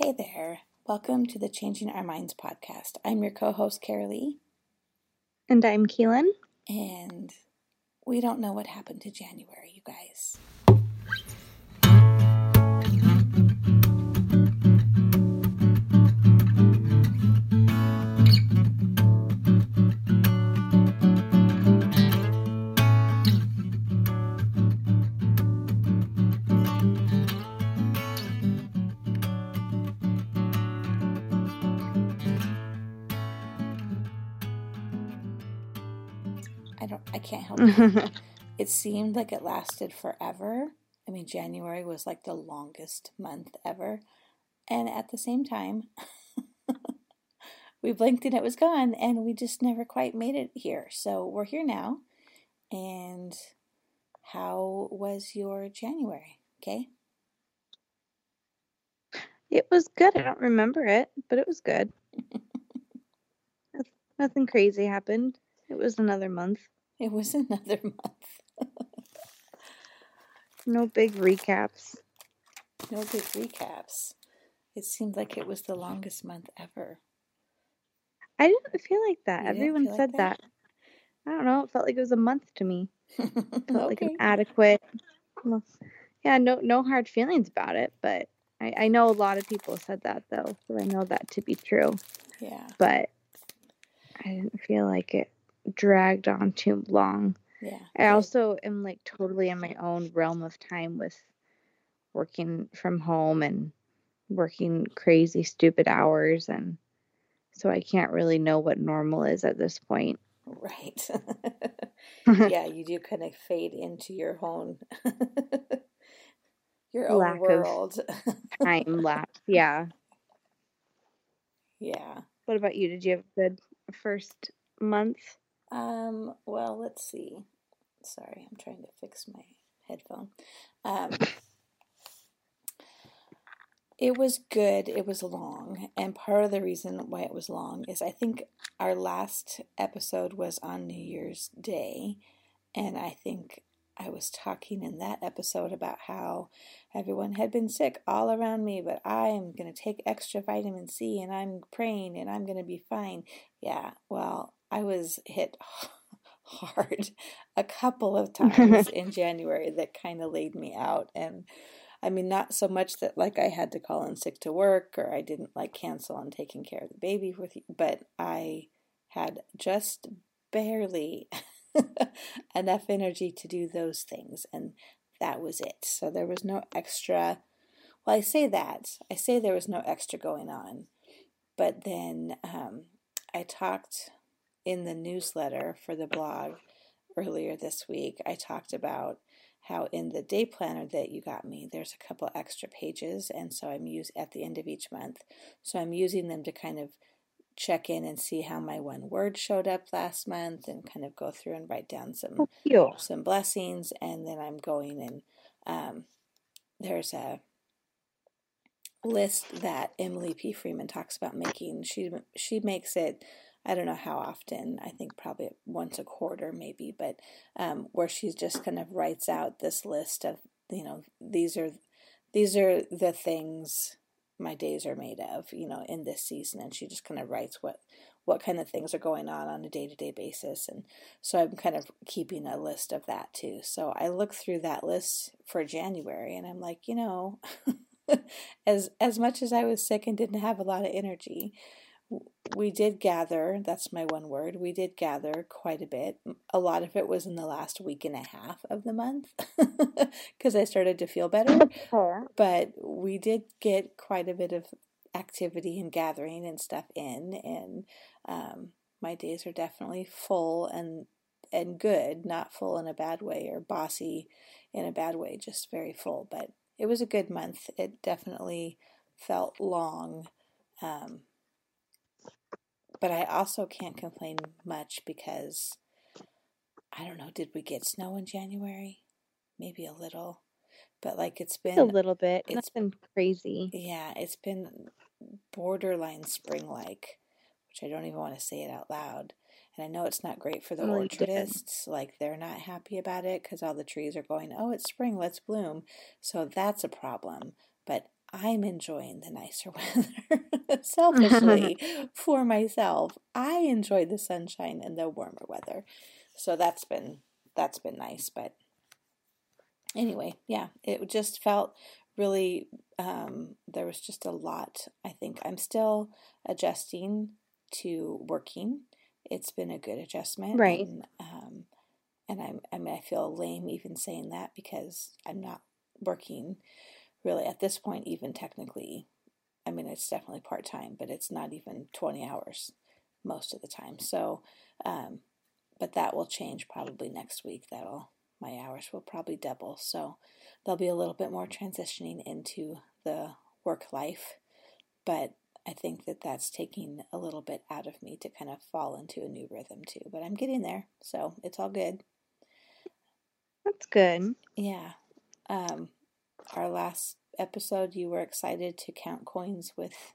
Hey there. Welcome to the Changing Our Minds podcast. I'm your co host, Karrilee. And I'm Kayelyn. And we don't know what happened to January, you guys. it. seemed like it lasted forever. I mean January was like the longest month ever. And at the same time we blinked and it was gone and we just never quite made it here. So we're here now. And how was your January? Okay? It was good. I don't remember it, but it was good. Nothing crazy happened. It was another month. It was another month. no big recaps. No big recaps. It seemed like it was the longest month ever. I didn't feel like that. You Everyone like said that? that? I don't know. It felt like it was a month to me. It felt like okay. an adequate. Yeah, no, no hard feelings about it. But I, I know a lot of people said that though, so I know that to be true. Yeah. But I didn't feel like it dragged on too long. Yeah. I also am like totally in my own realm of time with working from home and working crazy stupid hours and so I can't really know what normal is at this point. Right. yeah, you do kind of fade into your own your own Lack world. Time lapse. Yeah. yeah. What about you? Did you have a good first month? Um, well, let's see. Sorry, I'm trying to fix my headphone. Um, it was good. It was long. And part of the reason why it was long is I think our last episode was on New Year's Day. And I think I was talking in that episode about how everyone had been sick all around me, but I am going to take extra vitamin C and I'm praying and I'm going to be fine. Yeah, well, I was hit hard a couple of times in January that kind of laid me out. And I mean, not so much that like I had to call in sick to work or I didn't like cancel on taking care of the baby with you, but I had just barely enough energy to do those things. And that was it. So there was no extra. Well, I say that. I say there was no extra going on. But then um, I talked in the newsletter for the blog earlier this week. I talked about how in the day planner that you got me, there's a couple extra pages. And so I'm use at the end of each month. So I'm using them to kind of check in and see how my one word showed up last month and kind of go through and write down some Oh, some blessings and then i'm going and um, there's a list that emily p freeman talks about making she she makes it i don't know how often i think probably once a quarter maybe but um, where she just kind of writes out this list of you know these are these are the things my days are made of you know in this season. And she just kind of writes what what kind of things are going on on a day-to-day basis. And so i'm kind of keeping a list of that too. So i look through that list for january and i'm like you know as as much as i was sick and didn't have a lot of energy we did gather that's my one word we did gather quite a bit. A lot of it was in the last week and a half of the month because i started to feel better. But we did get quite a bit of activity and gathering and stuff in and um, my days are definitely full and and good not full in a bad way or bossy in a bad way just very full. But it was a good month. It definitely felt long um, but i also can't complain much because i don't know did we get snow in january maybe a little but like it's been a little bit. it's- been crazy. yeah, it's been borderline spring like, which I don't even want to say it out loud. And I know it's not great for the Oh, orchardists. Like, they're not happy about it because all the trees are going, oh, it's spring, let's bloom. So that's a problem. But I'm enjoying the nicer weather selfishly for myself. I enjoy the sunshine and the warmer weather. So that's been that's been nice, but anyway, yeah, it just felt really um, there was just a lot. I think I'm still adjusting to working. It's been a good adjustment, right? And, um, and I'm, I mean, I feel lame even saying that because I'm not working really at this point, even technically. I mean, it's definitely part time, but it's not even 20 hours most of the time. So, um, but that will change probably next week. That'll my hours will probably double. So there'll be a little bit more transitioning into the work life, but I think that that's taking a little bit out of me to kind of fall into a new rhythm too. But I'm getting there, so it's all good. That's good. Yeah. Um, our last episode, you were excited to count coins with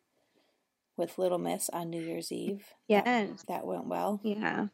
with Little Miss on New Year's Eve. Yeah, that, that went well. Yeah,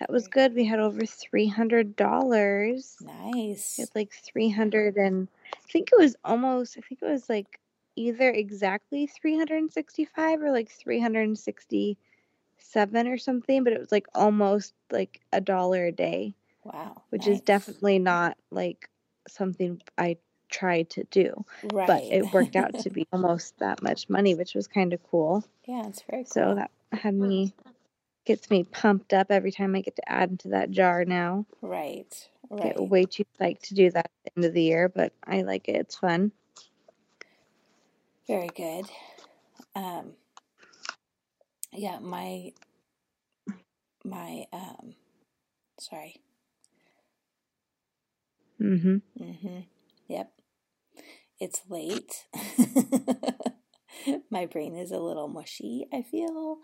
that was good. We had over three hundred dollars. Nice. We had like three hundred and I think it was almost. I think it was like either exactly three hundred and sixty-five or like three hundred and sixty-seven or something. But it was like almost like a dollar a day. Wow. Which nice. is definitely not like something I tried to do. right. But it worked out to be almost that much money, which was kind of cool. yeah, it's very cool. So that had me gets me pumped up every time I get to add into that jar now. right. Right. Get way too psyched to do that at the end of the year, but I like it. It's fun. Very good. Um, yeah, my my um, sorry. Mm-hmm. Mm-hmm. Yep. It's late. my brain is a little mushy. I feel,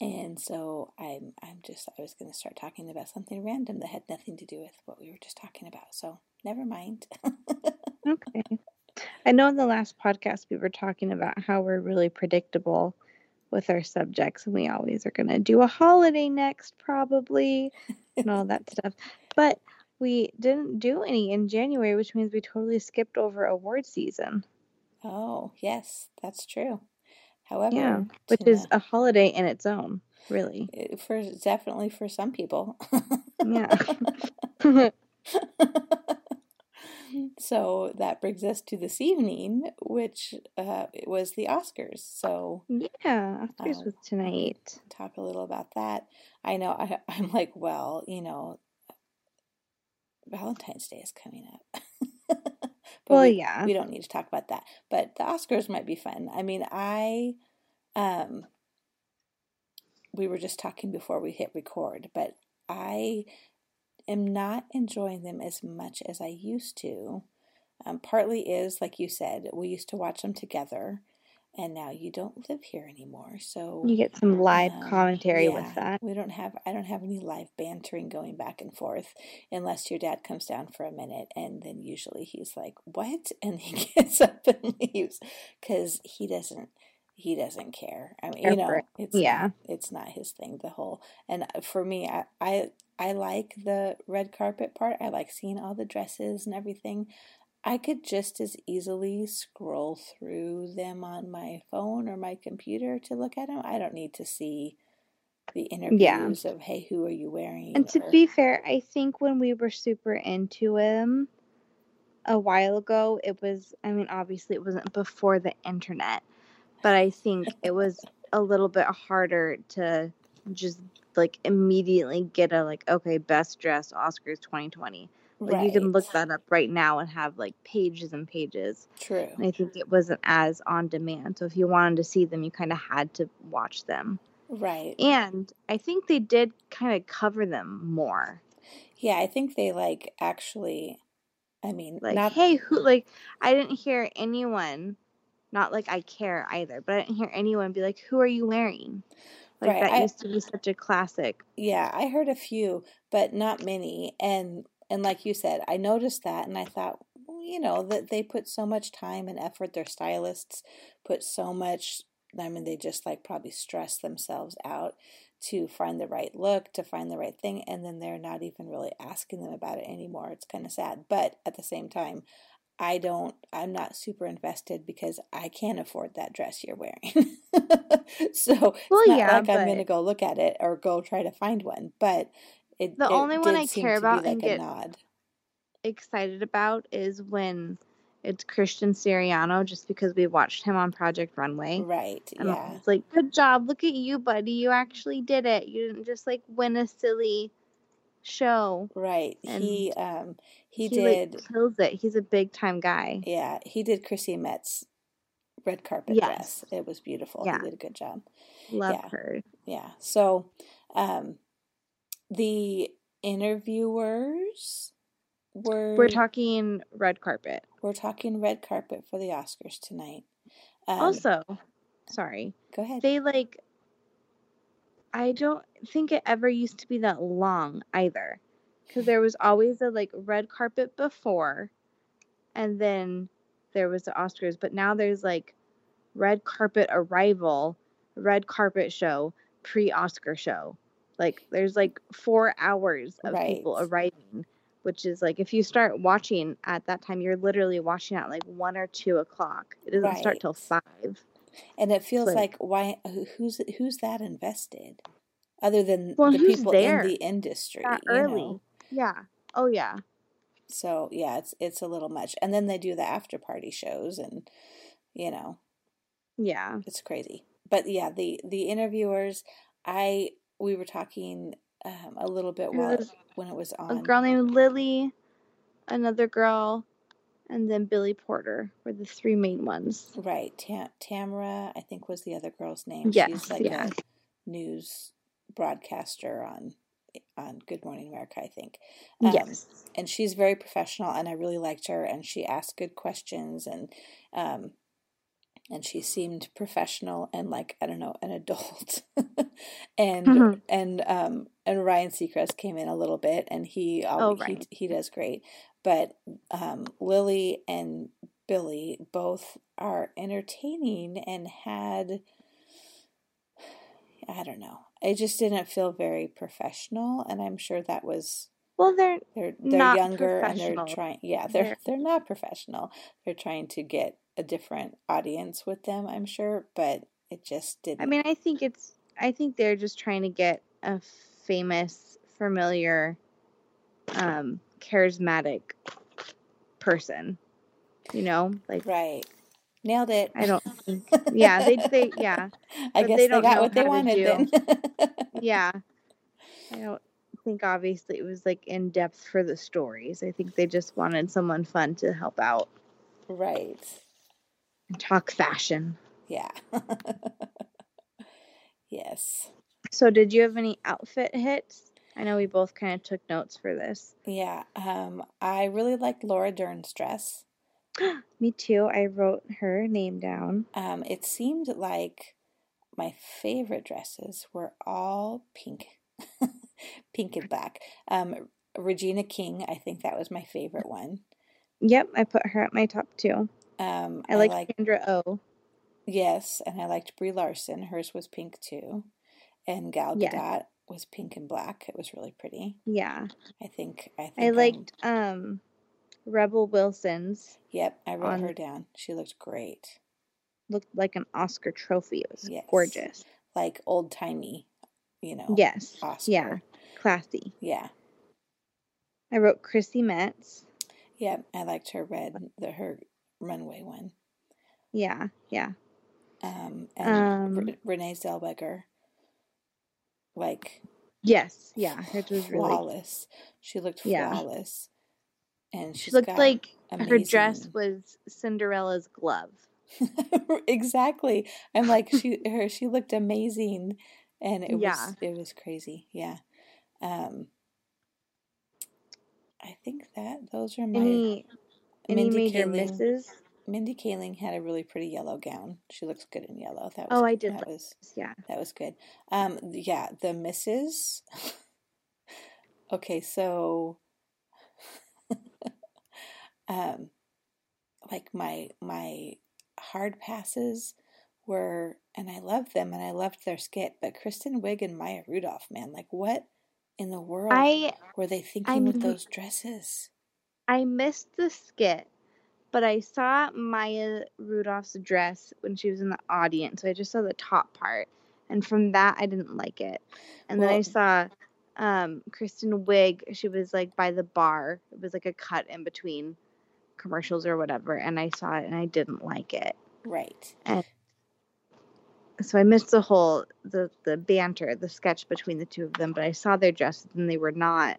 and so I'm I'm just I was to start talking about something random that had nothing to do with what we were just talking about. So never mind. Okay. I know in the last podcast we were talking about how we're really predictable with our subjects and we always are going to do a holiday next probably and all that stuff. But we didn't do any in January, which means we totally skipped over award season. oh yes, that's true. However, Yeah, which to- is a holiday in its own, really. uh, for definitely for some people. Yeah. so that brings us to this evening, which uh, it was the Oscars. So yeah, Oscars was tonight. talk a little about that. I know I, I'm like, well, you know, Valentine's Day is coming up. but Well, we, yeah. we don't need to talk about that. But the Oscars might be fun. I mean, I, um, we were just talking before we hit record, but I am not enjoying them as much as I used to. Um, partly is, like you said, we used to watch them together, and now you don't live here anymore. So You get some live um, commentary yeah, with that. We don't have I don't have any live bantering going back and forth unless your dad comes down for a minute and then usually he's like, "What?" and he gets up and leaves cuz he doesn't he doesn't care. I mean, you know, it's Yeah. not, it's not his thing the whole. And for me, I I I like the red carpet part. I like seeing all the dresses and everything. I could just as easily scroll through them on my phone or my computer to look at them. I don't need to see the interviews of hey, who are you wearing? And to or- be fair, I think when we were super into him a while ago, it was, I mean, obviously it wasn't before the internet, but I think it was a little bit harder to just like immediately get a, like, okay, best dress Oscars 2020. Like, you can look that up right now and have like pages and pages. True. And I think it wasn't as on demand. So if you wanted to see them, you kind of had to watch them. Right. And I think they did kind of cover them more. Yeah, I think they like actually. I mean, like not hey who like i didn't hear anyone not like i care either but i didn't hear anyone be like who are you wearing like Right, that I- used to be such a classic Yeah, I heard a few, but not many. And and like you said, I noticed that and I thought, well, you know, that they put so much time and effort, their stylists put so much I mean, they just like probably stress themselves out to find the right look, to find the right thing, and then they're not even really asking them about it anymore. It's kind of sad. But at the same time, I don't, I'm not super invested because I can't afford that dress you're wearing. so Well, it's not yeah, like I'm going to go look at it or go try to find one, but it, the it only one I care about and like a get nod. excited about is when it's Christian Siriano, just because we watched him on Project Runway. Right. And Yeah. it's like, good job. Look at you, buddy. You actually did it. You didn't just like win a silly show. Right. And He, um, he he did, like kills it. He's a big time guy. yeah, he did Chrissy Metz red carpet dress. Yes. It was beautiful. Yeah. He did a good job. Love Yeah. her. Yeah. So, um, the interviewers were We're talking red carpet. we're talking red carpet for the Oscars tonight. Um, Also, sorry. go ahead. They like I don't think it ever used to be that long either. Cuz there was always a like red carpet before and then there was the Oscars, but now there's like red carpet arrival, red carpet show, pre-Oscar show. Like there's like 4 hours of people arriving, which is like if you start watching at that time, you're literally watching at like 1 or 2 o'clock. It doesn't start till 5. And it feels like like why who- who's who's that invested other than Well, the people in the industry, that early? know? Yeah. Oh yeah. So, yeah, it's it's a little much. And then they do the after party shows and you know, Yeah. it's crazy. But yeah, the the interviewers, I we were talking um, a little bit while when it was on. a girl named Lilly, another girl, and then Billy Porter were the three main ones. Right, Tam Tamara, I think was the other girl's name. She's Yes, like yeah. a news broadcaster on on Good Morning America, I think. Um, Yes. and she's very professional, and I really liked her. And she asked good questions, and um, and she seemed professional and like I don't know, an adult. and hmm and um and Ryan Seacrest came in a little bit, and he Oh, al- he right. he does great. But um, Lilly and Billy both are entertaining and had I don't know. It just didn't feel very professional, and I'm sure that was Well, they're they're they're younger and they're trying yeah, They're they're not professional. They're trying to get a different audience with them, I'm sure, but it just didn't. I mean, I think it's I think they're just trying to get a famous, familiar, um, charismatic person. You know, like Right. Nailed it. I don't think. Yeah, they they yeah, I guess they they don't got know what they wanted. Yeah, I don't think obviously it was like in depth for the stories. I think they just wanted someone fun to help out Right. Talk fashion. Yeah. Yes. So, did you have any outfit hits? I know we both kind of took notes for this. Yeah. Um, I really liked Laura Dern's dress. Me too. I wrote her name down. Um, it seemed like my favorite dresses were all pink, pink and black. Um, Regina King, I think that was my favorite one. Yep, I put her at my top two. Um, I I like like Sandra O. yes, and I liked Brie Larson. Hers was pink too, and Gal Yes. Gadot was pink and black. It was really pretty. Yeah. I think. I think. I I'm- liked um Rebel Wilson's. Yep, I wrote on her down. She looked great, looked like an Oscar trophy. It was Yes. gorgeous. like old timey, you know. Yes. Oscar. Yeah. Classy. Yeah. I wrote Chrissy Metz. Yep, I liked her red, the her runway one. Yeah. Yeah. Um, and Um Re- Renee Zellweger, like yes. Yeah. Hers was really flawless. She looked Yeah. flawless, and she looked like her dress was Cinderella's glove. exactly. I'm like she her she looked amazing, and it Yeah. was it was crazy. Yeah. Um, I think that those are my Any any Mindy major Kaling. misses? Mindy Kaling had a really pretty yellow gown. She looks good in yellow. That was Oh, I did that like was this. Yeah. that was good. Um, yeah, the misses. okay, so um, like my my hard passes were, and I loved them, and I loved their skit. But Kristen Wiig and Maya Rudolph, man, like what in the world I were they thinking with I'm those dresses? I missed the skit, but I saw Maya Rudolph's dress when she was in the audience. So I just saw the top part. And from that, I didn't like it. And then I saw um, Kristen Wiig. She was like by the bar. It was like a cut in between commercials or whatever. And I saw it and I didn't like it. Right. And So I missed the whole the the banter, the sketch between the two of them. But I saw their dresses and they were not.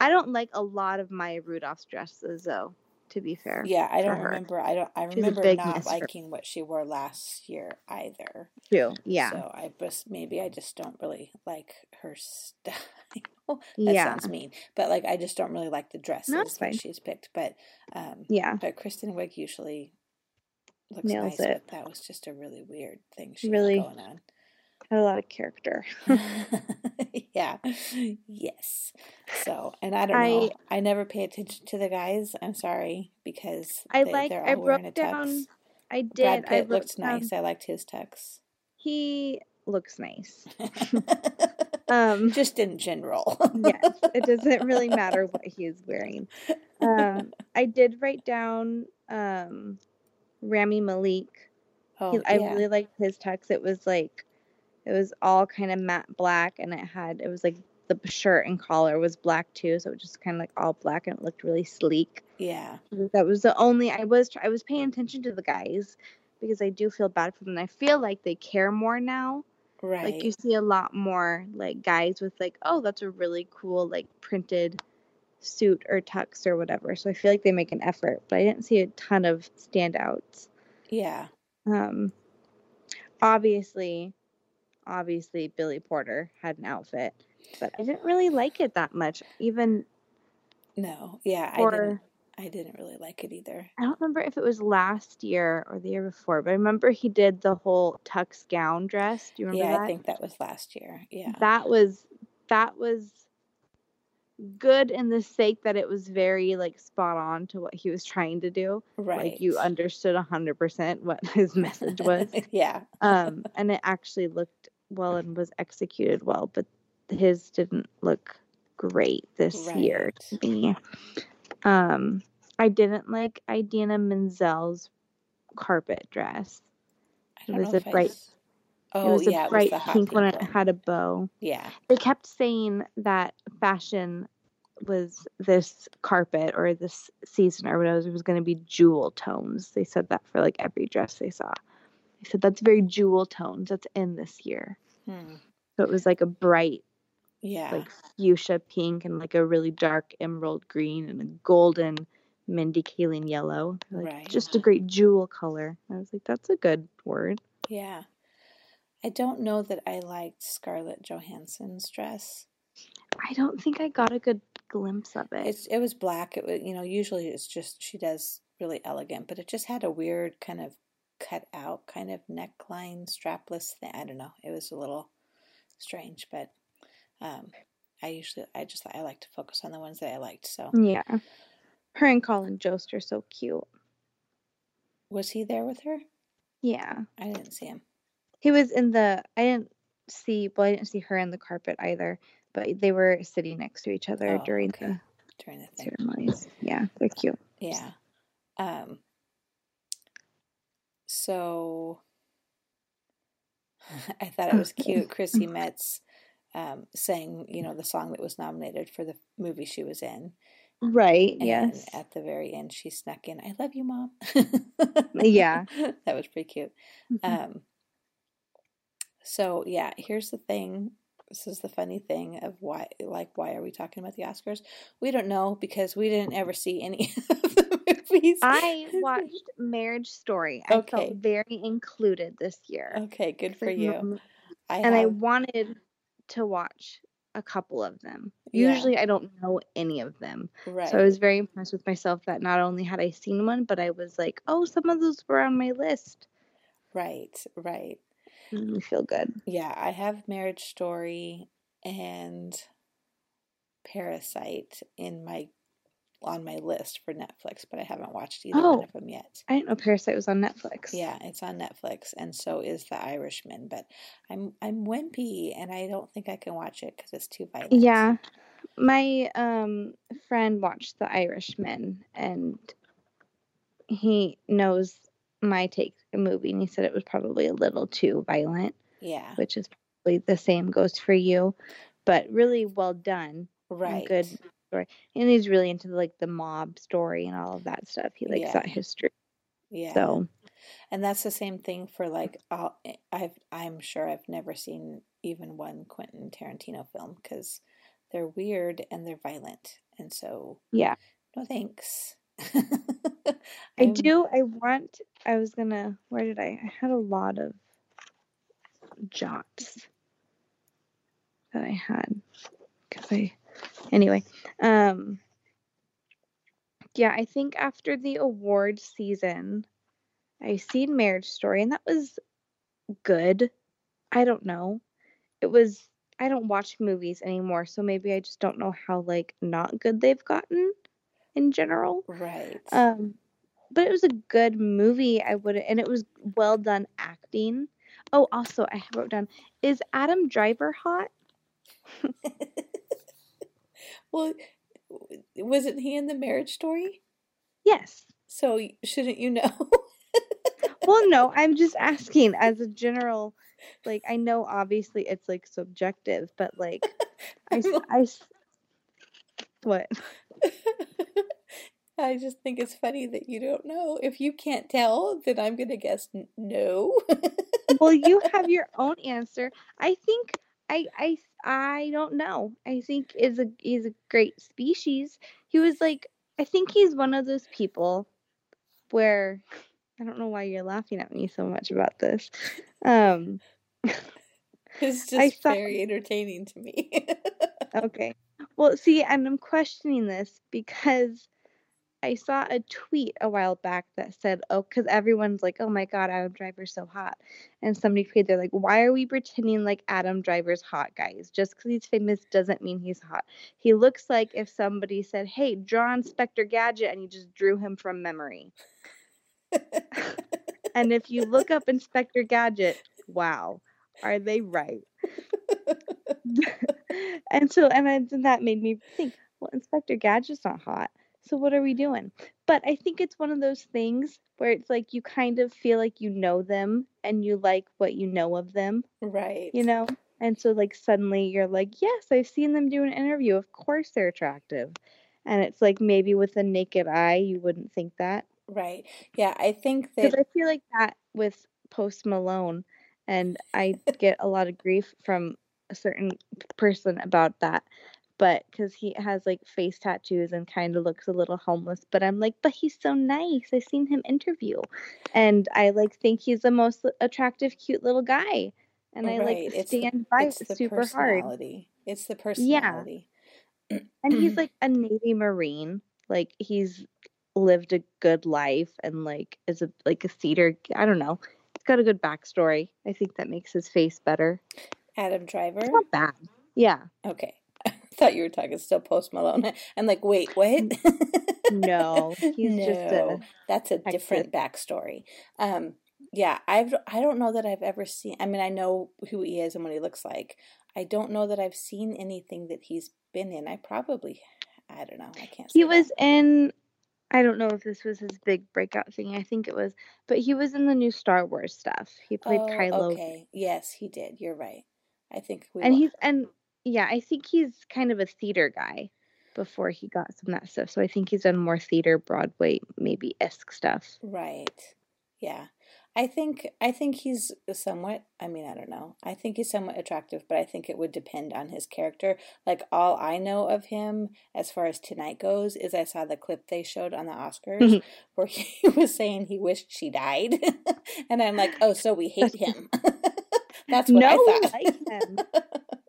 I don't like a lot of Maya Rudolph's dresses, though. To be fair, Yeah, I don't her. remember. I don't. I remember not liking what she wore last year either. too. Yeah, So I just maybe I just don't really like her style. that yeah, sounds mean, but like I just don't really like the dresses No, that she's picked. But um, yeah. but Kristen Wiig usually looks Nails nice. it. But that was just a really weird thing she Really. going on. A lot of character. yeah. Yes. So, and I don't I- know. I never pay attention to the guys. I'm sorry because I they, like. They're all I wrote down. I did. Brad I Pitt wrote looked down- nice. I liked his tux. He looks nice. Um, Just in general. yes, it doesn't really matter what he is wearing. Um, I did write down um, Rami Malek. Oh, He, I yeah. really liked his tux. It was like, it was all kind of matte black, and it had it was like the shirt and collar was black too, so it was just kind of like all black, and it looked really sleek. yeah. That was the only I was I was paying attention to the guys because I do feel bad for them. I feel like they care more now. Right. Like you see a lot more like guys with like, oh, that's a really cool like printed suit or tux or whatever. So I feel like they make an effort, but I didn't see a ton of standouts. yeah. Um, obviously, obviously Billy Porter had an outfit, but I didn't really like it that much. Even No. Yeah. I didn't. I didn't really like it either. I don't remember if it was last year or the year before, but I remember he did the whole tux gown dress. Do you remember Yeah, that? I think that was last year. Yeah. that was that was good in the sake that it was very like spot on to what he was trying to do right. like you understood 100% what his message was yeah. um and it actually looked well and was executed well but his didn't look great this year to me um i didn't like idina menzel's carpet dress I It was a I bright- s- Oh it was yeah, a bright it was the hot pink one it had a bow Yeah. they kept saying that fashion was this carpet or this season or whatever it was going to be jewel tones. They said that for like every dress they saw. They said that's very jewel tones that's in this year. Hmm. So it was like a bright Yeah. like fuchsia pink and like a really dark emerald green and a golden Mindy Kaling yellow. Like Right. just a great jewel color. I was like that's a good word. yeah. I don't know that I liked Scarlett Johansson's dress. I don't think I got a good glimpse of it. It's it was black. It was you know usually it's just she does really elegant, but it just had a weird kind of cut out kind of neckline strapless thing. I don't know. It was a little strange, but um, I usually I just I like to focus on the ones that I liked. So yeah. Her and Colin Jost are so cute. was he there with her? Yeah. I didn't see him. He was in the. I didn't see. Well, I didn't see her in the carpet either. But they were sitting next to each other Oh, during okay. the during the thing. ceremonies. Yeah, they're cute. Yeah. Um so I thought it was cute. Chrissy Metz um sang, you know, the song that was nominated for the movie she was in. Right. And yes. at the very end she snuck in, I love you, Mom. Yeah. that was pretty cute. Mhm. Um so yeah, here's the thing. This is the funny thing of why like why are we talking about the Oscars? We don't know because we didn't ever see any of the movies. I watched Marriage Story. I Okay. felt very included this year. Okay, good for Like, you. I and I wanted to watch a couple of them. Yeah. Usually, I don't know any of them. right. So I was very impressed with myself that not only had I seen one, but I was like, oh, some of those were on my list. right, right. Made me feel good. Yeah, I have Marriage Story and Parasite in my on my list for Netflix, but I haven't watched either Oh. one of them yet. I didn't know Parasite was on Netflix. Yeah, it's on Netflix, and so is The Irishman. But I'm I'm wimpy, and I don't think I can watch it because it's too violent. Yeah. My um friend watched The Irishman and he knows my take a movie and he said it was probably a little too violent. Yeah. Which is probably the same goes for you. But really well done. Right. Good story. And he's really into like the mob story and all of that stuff. He likes Yeah. that history. Yeah. So And that's the same thing for like I'll, eh, I've I'm sure I've never seen even one Quentin Tarantino film because they're weird and they're violent, and so yeah. no thanks. I do I want I was gonna where did I I had a lot of jots that I had because I anyway um yeah I think after the award season I seen Marriage Story and that was good I don't know it was I don't watch movies anymore so maybe I just don't know how like not good they've gotten in general Right. um, but it was a good movie. I would, and it was well done acting. Oh, also, I wrote down: Is Adam Driver hot? well, wasn't he in the Marriage Story? Yes. So shouldn't you know? Well, no, I'm just asking as a general. Like, I know obviously it's like subjective, but like, I I what? I just think it's funny that you don't know. If you can't tell, then I'm gonna guess n- no. Well, you have your own answer. I think I, I, I don't know. I think is a he's a great species. He was like, I think he's one of those people where I don't know why you're laughing at me so much about this. Um, it's just saw- very entertaining to me. okay. Well, see, and I'm questioning this because I saw a tweet a while back that said, "Oh, because everyone's like, oh my God, Adam Driver's so hot," and somebody tweeted, "They're like, why are we pretending like Adam Driver's hot, guys? Just because he's famous doesn't mean he's hot. He looks like if somebody said, "Hey, draw Inspector Gadget," and you just drew him from memory. And if you look up Inspector Gadget, wow, are they right? and so, and then that made me think, well, Inspector Gadget's not hot. So what are we doing? But I think it's one of those things where it's like you kind of feel like you know them and you like what you know of them, right. you know? And so like suddenly you're like, yes, I've seen them do an interview. Of course they're attractive. And it's like maybe with a naked eye you wouldn't think that. Right. Yeah, I think Because that I feel like that with Post Malone, and I get a lot of grief from a certain person about that. But because he has like face tattoos and kind of looks a little homeless, but I'm like, but he's so nice. I've seen him interview, and I like think he's the most attractive, cute little guy, and I like it's the- stand by it's it the super hard. personality. It's the personality. yeah. And he's like a Navy Marine, like he's lived a good life and like is a like a theater. I don't know. He's got a good backstory. I think that makes his face better. Adam Driver. It's not bad. Yeah. Okay. Thought you were talking still Post Malone. I'm like, wait, what? No, he's just a No, that's a different backstory. Um, yeah, I've I don't know that I've ever seen. I mean, I know who he is and what he looks like. I don't know that I've seen anything that he's been in. I probably, I don't know. I can't. He say that. was in I don't know if this was his big breakout thing. I think it was, but he was in the new Star Wars stuff. He played Oh, Kylo okay. Yes, he did. You're right. I think we. and wa- he's and yeah, I think he's kind of a theater guy before he got some of that stuff. So I think he's done more theater, Broadway, maybe esque stuff. Right. Yeah. I think I think he's somewhat I mean, I don't know. I think he's somewhat attractive, but I think it would depend on his character. Like all I know of him as far as tonight goes is I saw the clip they showed on the Oscars Mhm. where he was saying he wished she died. and I'm like, "Oh, so we hate him." That's what no, I we thought. like him.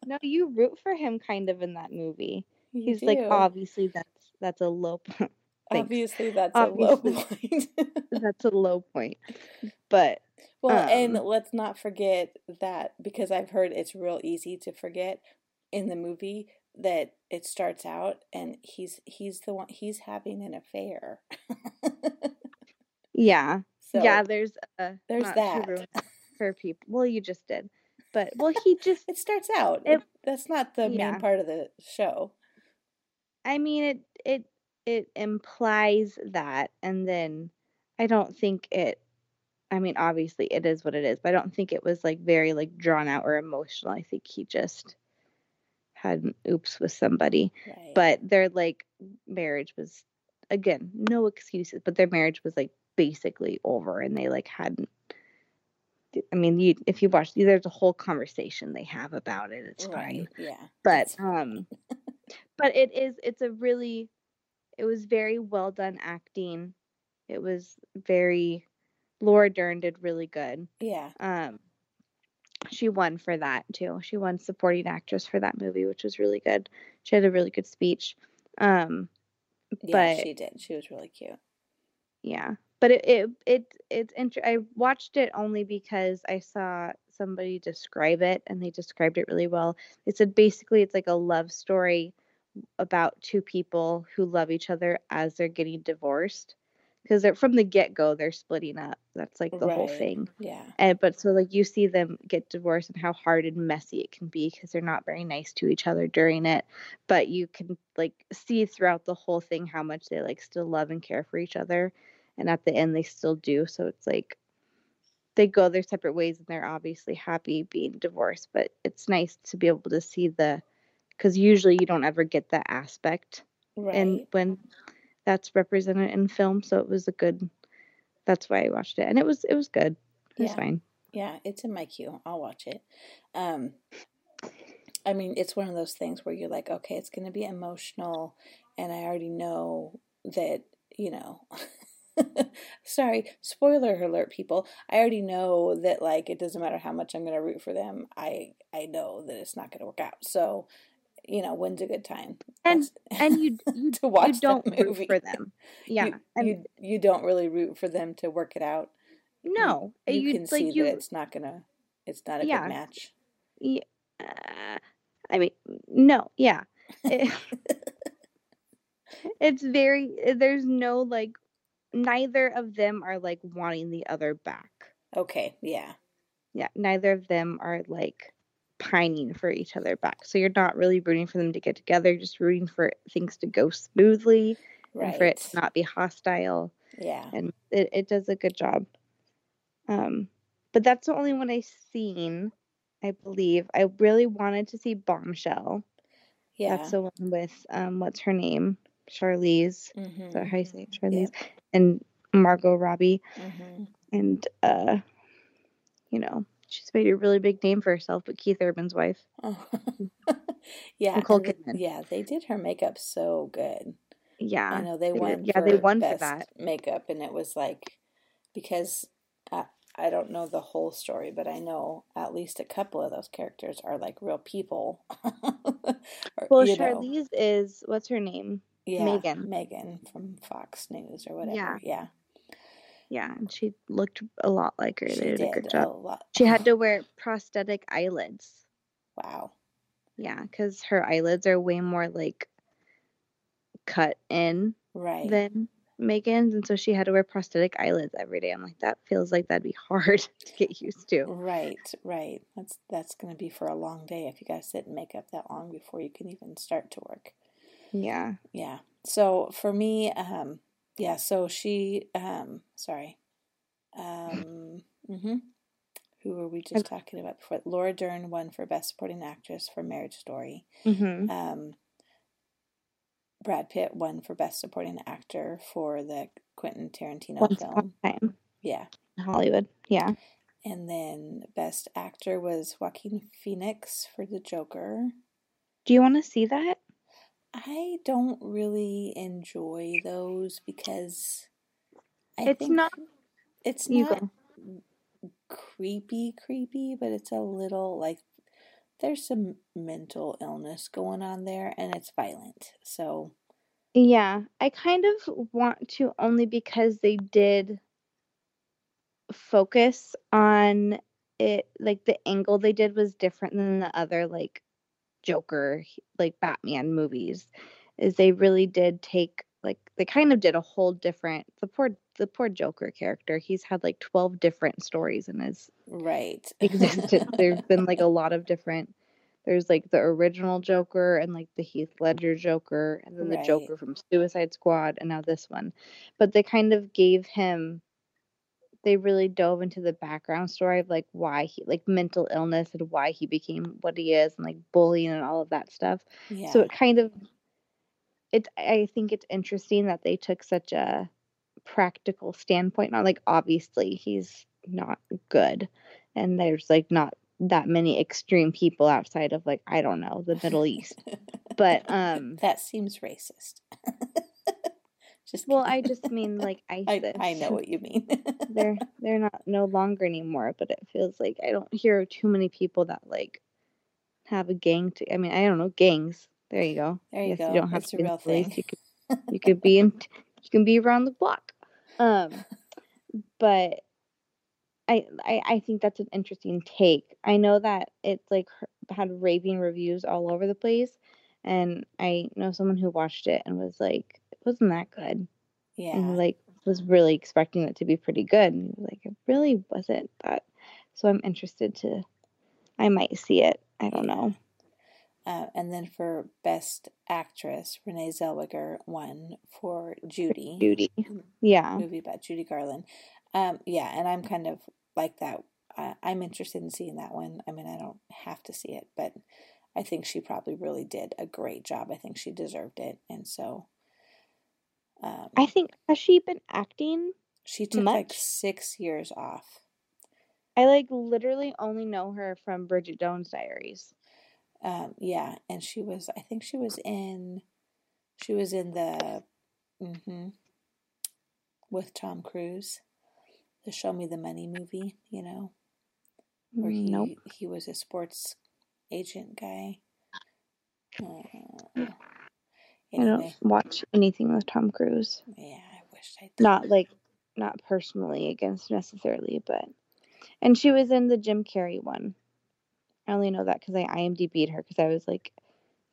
No, you root for him kind of in that movie. You He's like obviously that's that's a low point. obviously that's a low point. that's a low point. But Well, and Um, let's not forget that because I've heard it's real easy to forget in the movie that it starts out and he's he's the one he's having an affair. yeah. so yeah, there's uh there's that. to ruin it for people. Well, you just did. But well, he just it starts out. It- that's not the Yeah. main part of the show. I mean it it it implies that and then I don't think it I mean obviously it is what it is, but I don't think it was like very like drawn out or emotional. I think he just had an oops with somebody. Right. But their like marriage was again, no excuses, but their marriage was like basically over and they like hadn't I mean, you if you watch there's a whole conversation they have about it. It's fine. Yeah. But um but it is it's a really it was very well done acting. It was very Laura Dern did really good. yeah. Um she won for that too. She won supporting actress for that movie, which was really good. She had a really good speech. Um Yeah, but- she did. She was really cute. yeah but it it, it it's inter- i watched it only because i saw somebody describe it and they described it really well. They said basically it's like a love story about two people who love each other as they're getting divorced because they're from the get-go they're splitting up. That's like the whole thing. Yeah. and but so like you see them get divorced and how hard and messy it can be because they're not very nice to each other during it but you can like see throughout the whole thing how much they like still love and care for each other and at the end they still do so it's like they go their separate ways and they're obviously happy being divorced but it's nice to be able to see the because usually you don't ever get that aspect Right. and when that's represented in film so it was a good that's why i watched it and it was it was good it was Yeah. fine Yeah, it's in my queue. I'll watch it. Um, I mean, it's one of those things where you're like, okay, it's going to be emotional, and I already know that, you know. Sorry, spoiler alert, people. I already know that, like, it doesn't matter how much I'm going to root for them. I I know that it's not going to work out. So, you know, when's a good time? And- and you you, to watch you don't root for them yeah You, and you you don't really root for them to work it out. no eh, you, you, can like see that it's not gonna. It's not a Yeah. good match. yeah, uh, i mean no yeah It- eh, it's very eh, there's no like neither of them are like wanting the other back Okay, yeah. yeah neither of them are like pining for each other back so you're not really rooting for them to get together you're just rooting for things to go smoothly and for it to not be hostile yeah. and it, it does a good job. Um, but that's the only one I've seen, I believe. I really wanted to see Bombshell. Yeah. That's the one with um, what's her name, Charlize. mm-hmm. That how you say it? Charlize and Margot Robbie, hmm and uh, you know she's made a really big name for herself. But Keith Urban's wife, Oh. yeah. Nicole Kidman. yeah, they did her makeup so good. Yeah, I know they they won. did- yeah, for they won for that. makeup, and it was like because I, I don't know the whole story, but I know at least a couple of those characters are like real people. Or, well, you know, Charlize is what's her name? Yeah, Megyn. Megyn from Fox News or whatever. Yeah. yeah, Yeah, and she looked a lot like her. she They did, did a good job. lot. She had to wear prosthetic eyelids. Wow. Yeah, because her eyelids are way more like cut in Right. than Megyn's, and so she had to wear prosthetic eyelids every day. I'm like, that feels like that'd be hard to get used to. Right, right. That's that's going to be for a long day if you guys sit in makeup that long before you can even start to work. Yeah, Yeah. So for me, um, yeah. So she, um, sorry, um, hmm who were we just talking about before? Laura Dern won for Best Supporting Actress for Marriage Story. hmm Um, Brad Pitt won for Best Supporting Actor for the Quentin Tarantino once film. time Yeah. Hollywood. Yeah, And then Best Actor was Joaquin Phoenix for The Joker. do you want to see that? I don't really enjoy those because I it's think not. it's You not go. creepy creepy, but it's a little like there's some mental illness going on there and it's violent. So, Yeah, I kind of want to only because they did focus on it. Like the angle they did was different than the other like Joker, like Batman movies. Is they really did take like they kind of did a whole different the poor the poor Joker character. He's had like twelve different stories in his right. existence. There's been like a lot of different. There's like the original Joker and like the Heath Ledger Joker, and then the Joker from Suicide Squad, and now this one. But they kind of gave him they really dove into the background story of like why he like mental illness and why he became what he is and like bullying and all of that stuff. Yeah. So it kind of it I think it's interesting that they took such a practical standpoint. Not like obviously he's not good and there's like not that many extreme people outside of like I don't know, the Middle East. But um that seems racist. just well, I just mean like ISIS. I, I know what you mean. they're they're not no longer anymore, but it feels like I don't hear too many people that like have a gang to I mean, I don't know, gangs. There you go. There you go. You don't have it's to a real thing. You could you could be in you can be around the block. Um but I, I I think that's an interesting take. I know that it's like had raving reviews all over the place, and I know someone who watched it and was like, "It wasn't that good," Yeah. and like was really expecting it to be pretty good, and like it really wasn't that. So I'm interested to. I might see it. I don't know. Uh, and then for Best Actress, Renee Zellweger won for Judy. Judy. Yeah. Movie about Judy Garland. Um, yeah, and I'm kind of like that. I, I'm interested in seeing that one. I mean, I don't have to see it, but I think she probably really did a great job. I think she deserved it, and so. Um, I think has she been acting? she took much? like six years off. I like literally only know her from Bridget Jones' Diaries. Um, yeah, and she was. I think she was in. She was in the. hmm with Tom Cruise, the Show Me the Money movie. You know, where he Nope. he was a sports agent guy. Uh, I don't watch anything with Tom Cruise. yeah, I wish I did. Not like not personally against necessarily, but and she was in the Jim Carrey one. I only know that because I IMDb'd her because I was like,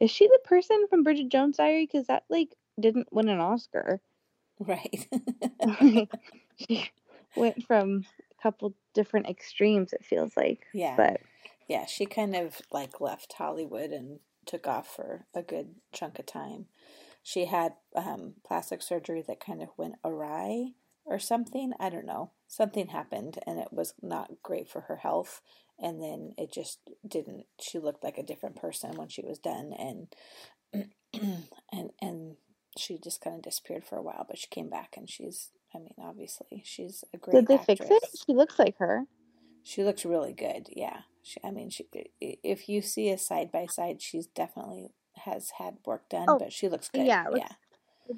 is she the person from Bridget Jones' Diary? Because that like didn't win an Oscar. right. she went from a couple different extremes. It feels like, yeah, but yeah. She kind of like left Hollywood and took off for a good chunk of time. She had um, plastic surgery that kind of went awry or something. I don't know. Something happened and it was not great for her health. And then it just didn't. She looked like a different person when she was done, and and and she just kind of disappeared for a while. But she came back, and she's. I mean, obviously, she's a great. did they actress. fix it? She looks like her. She looks really good. Yeah. She, I mean, she, if you see a side by side, she's definitely has had work done, Oh, but she looks good. yeah, it looks-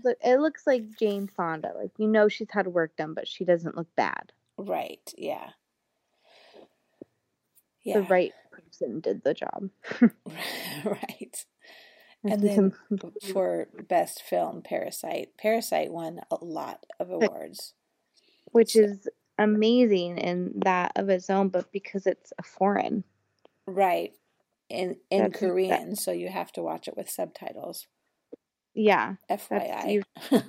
look, it looks like Jane Fonda. Like you know, she's had work done, but she doesn't look bad. Right. Yeah. Yeah. The right person did the job. right. And then for best film, Parasite. Parasite won a lot of awards. which So- is amazing in that of its own, but because it's a foreign. Right. In in That's- that- Korean, so you have to watch it with subtitles. Yeah, FYI.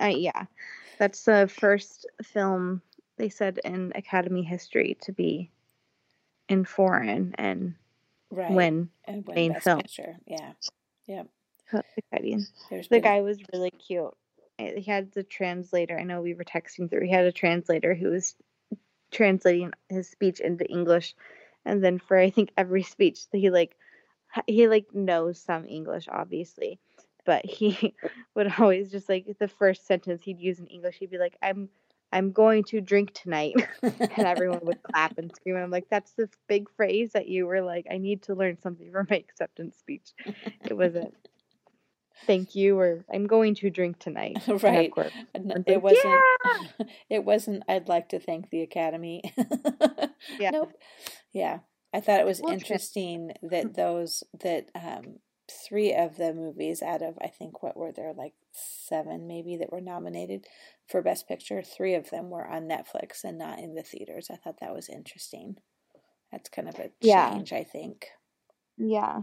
yeah, that's the first film they said in Academy history to be in foreign and right. win. and win main film. picture. Yeah. That's exciting. There's The been- guy was really cute. He had the translator. I know we were texting through. He had a translator who was translating his speech into English, and then for I think every speech he like he like knows some English obviously, but he would always just like the first sentence he'd use in English. He'd be like, "I'm I'm going to drink tonight," and everyone would clap and scream. I'm like, "That's the big phrase that you were like. I need to learn something for my acceptance speech." It wasn't. Thank you, or I'm going to drink tonight. Right. work." N- It like, wasn't. It wasn't. I'd like to thank the Academy. Yeah. Nope. Yeah, I thought it was Well, interesting that those that um three of the movies out of I think what were there like seven maybe that were nominated for Best Picture. Three of them were on Netflix and not in the theaters. I thought that was interesting. That's kind of a Yeah. change, I think. Yeah.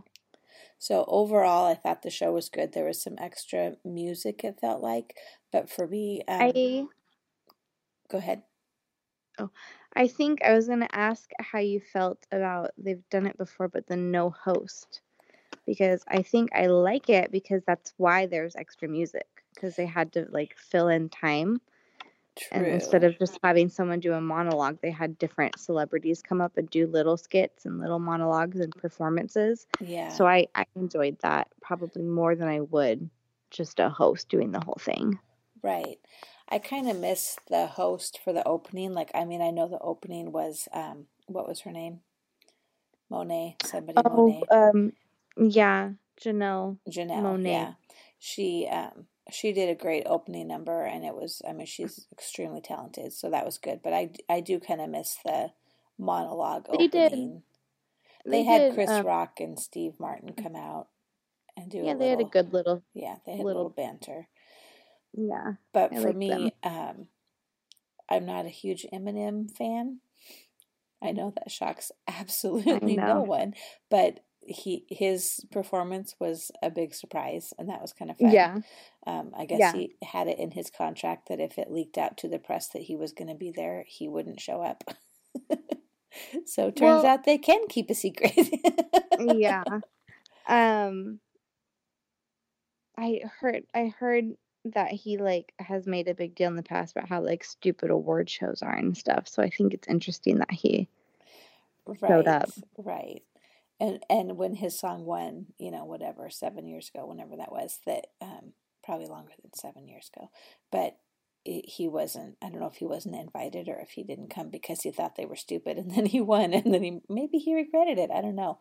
So overall, I thought the show was good. There was some extra music. It felt like, but for me, um, I go ahead. Oh, I think I was gonna ask how you felt about they've done it before, but the no host, because I think I like it because that's why there's extra music because they had to like fill in time. And instead of just having someone do a monologue, they had different celebrities come up and do little skits and little monologues and performances. Yeah. So I, I enjoyed that probably more than I would just a host doing the whole thing. Right. I kind of miss the host for the opening. Like, I mean, I know the opening was, um, what was her name? Monáe, somebody Oh, Monáe. um, yeah, Janelle Janelle, Monáe. yeah. She um she did a great opening number and it was I mean she's extremely talented, so that was good. But I I do kind of miss the monologue They did. opening. They, They had did, Chris um, Rock and Steve Martin come out and do Yeah, a they had a good little, yeah, they had a little- little banter. yeah. But I for like me, um I'm not a huge Eminem fan. I know that shocks absolutely no one, but he his performance was a big surprise and that was kind of fun. Yeah, Um, I guess Yeah. he had it in his contract that if it leaked out to the press that he was going to be there, he wouldn't show up. so turns Well- out they can keep a secret. yeah. Um, I heard, I heard that he like has made a big deal in the past about how like stupid award shows are and stuff. So I think it's interesting that he, showed up. right. And and when his song won, you know, whatever, seven years ago, whenever that was, that um, probably longer than seven years ago, but he he wasn't. I don't know if he wasn't invited or if he didn't come because he thought they were stupid, and then he won, and then he maybe he regretted it. I don't know,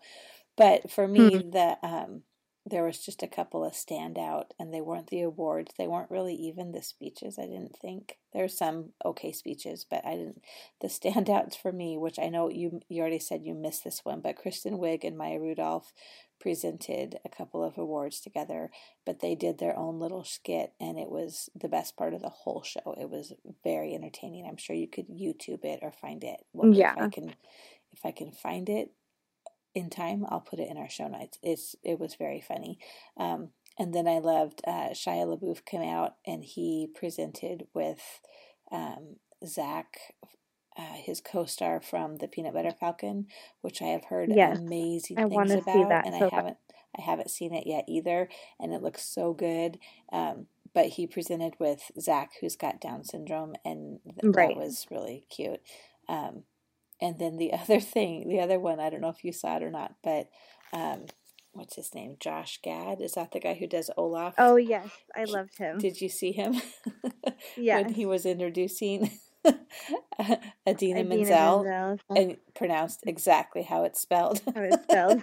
but for me, the um, there was just a couple of standout, and they weren't the awards. They weren't really even the speeches. I didn't think there's some okay speeches, but I didn't. The standouts for me, which I know you you already said you missed this one, but Kristen Wiig and Maya Rudolph presented a couple of awards together, but they did their own little skit, and it was the best part of the whole show. It was very entertaining. I'm sure you could YouTube it or find it. Well, if Yeah. I can, if I can find it in time, I'll put it in our show notes. It's it was very funny. Um, and then I loved uh, Shia LaBeouf came out and he presented with um, Zach, uh, his co-star from the Peanut Butter Falcon, which I have heard Yes, amazing I things about, and so I haven't I haven't seen it yet either, and it looks so good. Um, but he presented with Zach, who's got Down syndrome, and th- Right. that was really cute. Um, and then the other thing, the other one, I don't know if you saw it or not, but um, what's his name? Josh Gad. Is that the guy who does Olaf? oh yes, I loved him. Did you see him? Yeah, when he was introducing Adina Idina Menzel Menzel, and pronounced exactly how it's spelled. how it's spelled.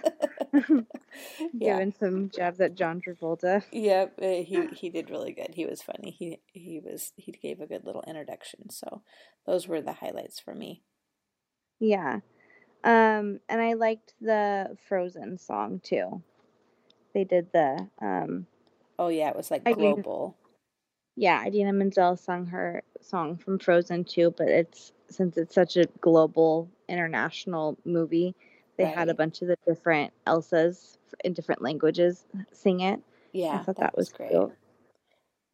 yeah. Giving some jabs at John Travolta. Yep, uh, he he did really good. He was funny. He he was he gave a good little introduction. So those were the highlights for me. Yeah. Um, and I liked the Frozen song too. They did the um Oh yeah, it was like global. yeah, Idina Menzel sung her song from Frozen too, but it's since it's such a global international movie, they had a bunch of the different Elsas in different languages sing it. Yeah, I thought that, was great. cool.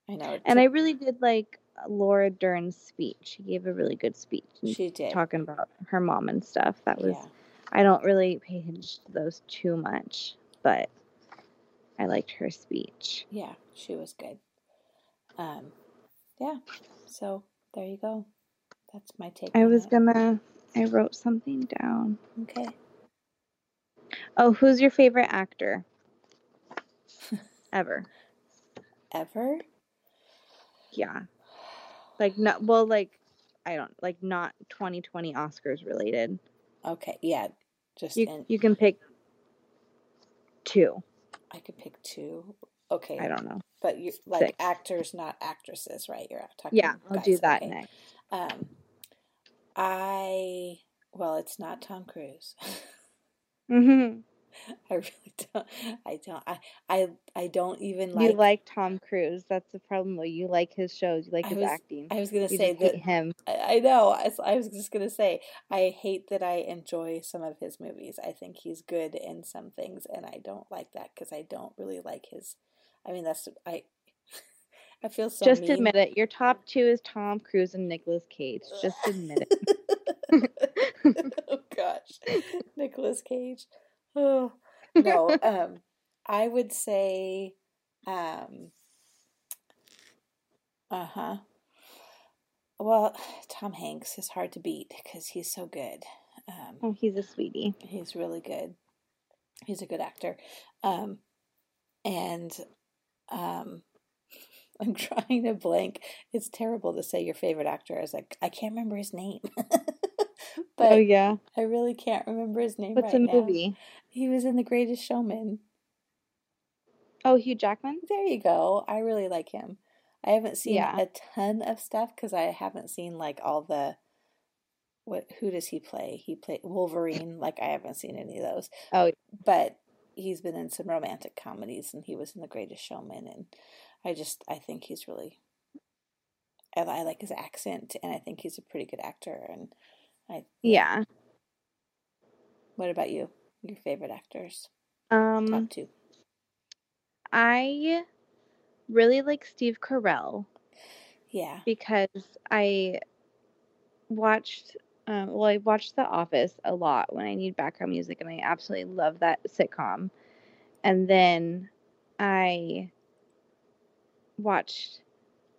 I know. And I really did like Laura Dern's speech. She gave a really good speech she did. talking about her mom and stuff. That was yeah. I don't really pay attention to those too much, but I liked her speech. Yeah, she was good. Um, yeah. So there you go. That's my take. I was gonna I wrote something down. Okay. Oh, who's your favorite actor? Ever. Ever? Yeah. Like not well like I don't like not 2020 Oscars related. Okay. Yeah. Just You in, you can pick two. I could pick two. Okay. I don't know. But you like Six. actors, not actresses, right? You're talking. Yeah, I'll do that okay. next. Um, I well, it's not Tom Cruise. Mhm. I really don't. I don't. I I I don't even like. You like. Tom Cruise. That's the problem though. You like his shows. You like I his was- acting. I was gonna you say that him. I I know. I I was just gonna say I hate that I enjoy some of his movies. I think he's good in some things, and I don't like that because I don't really like his. I mean, that's I. I feel so. Just mean. admit it. Your top two is Tom Cruise and Nicolas Cage. Just admit it. oh gosh, Nicolas Cage. Oh no. Um, I would say, um, uh huh. well, Tom Hanks is hard to beat because he's so good. Um, Oh, he's a sweetie. he's really good. He's a good actor. Um, and um, I'm trying to blank. It's terrible to say your favorite actor. I was like, I can't remember his name. Oh, but oh yeah. I really can't remember his name What's right now. movie? He was in The Greatest Showman. Oh, Hugh Jackman. There you go. I really like him. I haven't seen Yeah. a ton of stuff because I haven't seen like all the what who does he play? He played Wolverine. Like I haven't seen any of those. Oh. But he's been in some romantic comedies and he was in The Greatest Showman and I just I think he's really I, I like his accent and I think he's a pretty good actor and I Yeah. what about you? Your favorite actors? Um, Top two. I really like Steve Carell Yeah. because I watched. Um, well, I watched The Office a lot when I need background music, and I absolutely love that sitcom. And then I watched,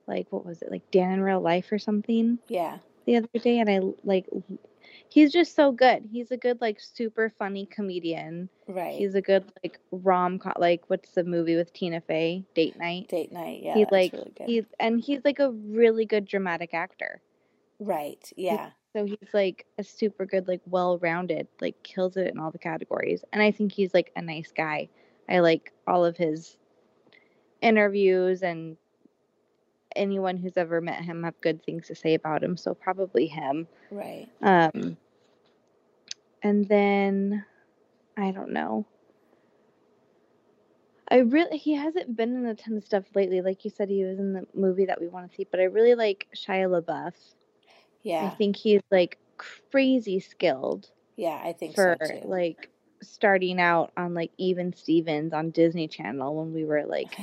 like, what was it, like Dan in Real Life or something Yeah. The other day, and I like. He's just so good. He's a good, like, super funny comedian. Right. He's a good like rom com like what's the movie with Tina Fey? Date night. Date night. Yeah. he like really good. he's and he's like a really good dramatic actor. Right. Yeah. So he's like a super good, like well rounded, like kills it in all the categories. And I think he's like a nice guy. I like all of his interviews and anyone who's ever met him have good things to say about him. So probably him. Right. Um and then I don't know. I really he hasn't been in a ton of stuff lately. Like you said, he was in the movie that we want to see, but I really like Shia LaBeouf. Yeah, I think he's like crazy skilled Yeah. I think for so too. like starting out on like Even Stevens on Disney Channel when we were like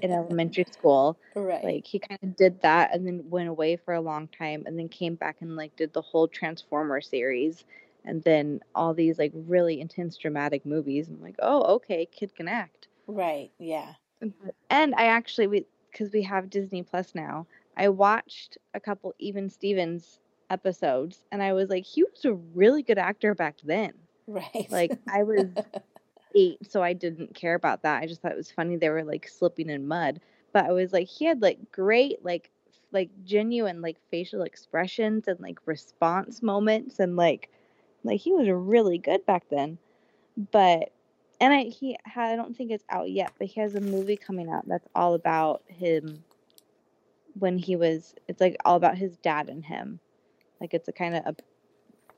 in elementary school. right. Like he kind of did that and then went away for a long time and then came back and like did the whole Transformer series and then all these like really intense dramatic movies. I'm like, oh, okay, kid can act. right. Yeah. And I actually we because we have Disney Plus now. I watched a couple Even Stevens episodes and I was like, he was a really good actor back then. Right. Like I was eight, so I didn't care about that. I just thought it was funny they were like slipping in mud. But I was like, he had like great like like genuine like facial expressions and like response moments and like like he was really good back then. But and I he I don't think it's out yet, but he has a movie coming out that's all about him when he was it's like all about his dad and him. Like it's a kind of a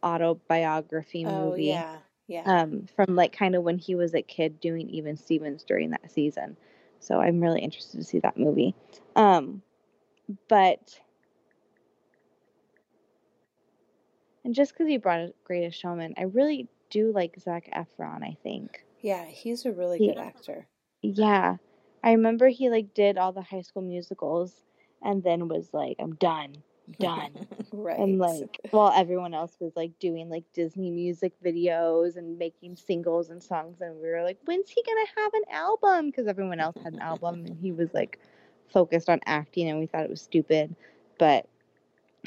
autobiography oh movie yeah. Yeah. um, from like kind of when he was a kid doing even Stevens during that season. So I'm really interested to see that movie. Um, but and just because you brought a Greatest Showman, I really do like Zac Efron. I think, yeah. He's a really he- good actor. yeah, I remember he like did all the High School Musicals, and then was like, I'm done, done. right. and like while everyone else was like doing like disney music videos and making singles and songs and we were like when's he gonna have an album because everyone else had an album and he was like focused on acting and we thought it was stupid but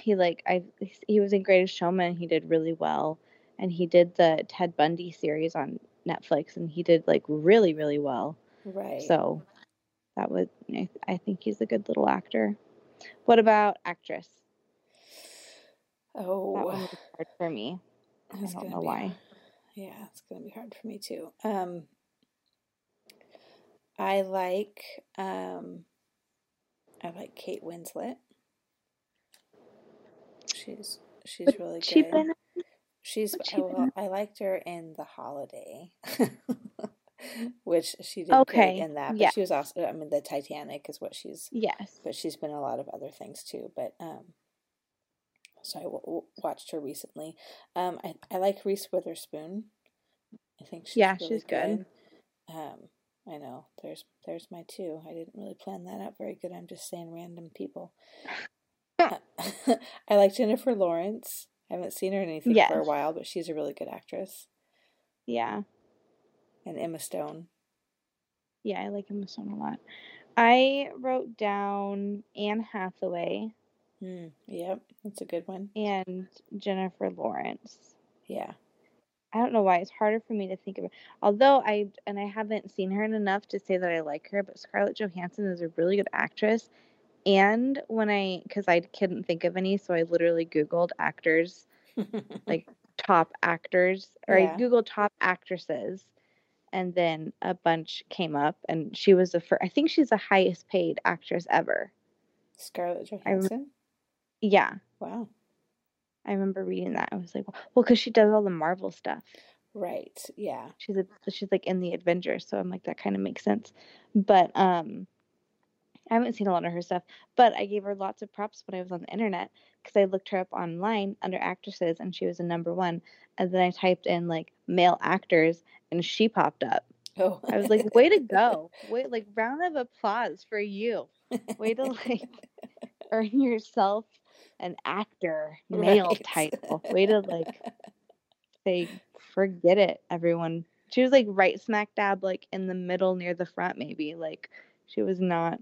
he like i he was in greatest showman he did really well and he did the ted bundy series on netflix and he did like really really well right. so that was I, I think he's a good little actor what about actress oh, one was hard for me. I don't know be why. Yeah, it's gonna be hard for me too. Um, I like um, I like Kate Winslet. She's she's What's really she good. been She's what's I, well, I liked her in The Holiday, which she did Okay, great in that. But yeah. she was also I mean the Titanic is what she's Yes. but she's been in a lot of other things too. But um, so I w- watched her recently. Um, I I like Reese Witherspoon. I think she's Yeah, really she's good. Um, I know there's there's my two. I didn't really plan that out very good. I'm just saying random people. Uh, I like Jennifer Lawrence. I haven't seen her in anything for a while, but she's a really good actress. Yeah. And Emma Stone. Yeah, I like Emma Stone a lot. I wrote down Anne Hathaway Mm, yep, that's a good one. and Jennifer Lawrence. Yeah. I don't know why it's harder for me to think of it. Although I and I haven't seen her in enough to say that I like her, but Scarlett Johansson is a really good actress. And when I, because I couldn't think of any, so I literally Googled actors, like top actors, or Yeah. I Googled top actresses, and then a bunch came up, and she was the first. I think she's the highest paid actress ever. Scarlett Johansson. Yeah, Wow. I remember reading that. I was like, well, because she does all the Marvel stuff. Right. Yeah. she's a, she's like in the Avengers, so I'm like that kind of makes sense. But um, I haven't seen a lot of her stuff, but I gave her lots of props when I was on the internet because I looked her up online under actresses and she was a number one. And then I typed in like male actors and she popped up. Oh. I was like, way to go! Wait, like round of applause for you. Way to like earn yourself an actor male Right. title. Way to like say forget it everyone she was like right smack dab like in the middle near the front maybe like she was not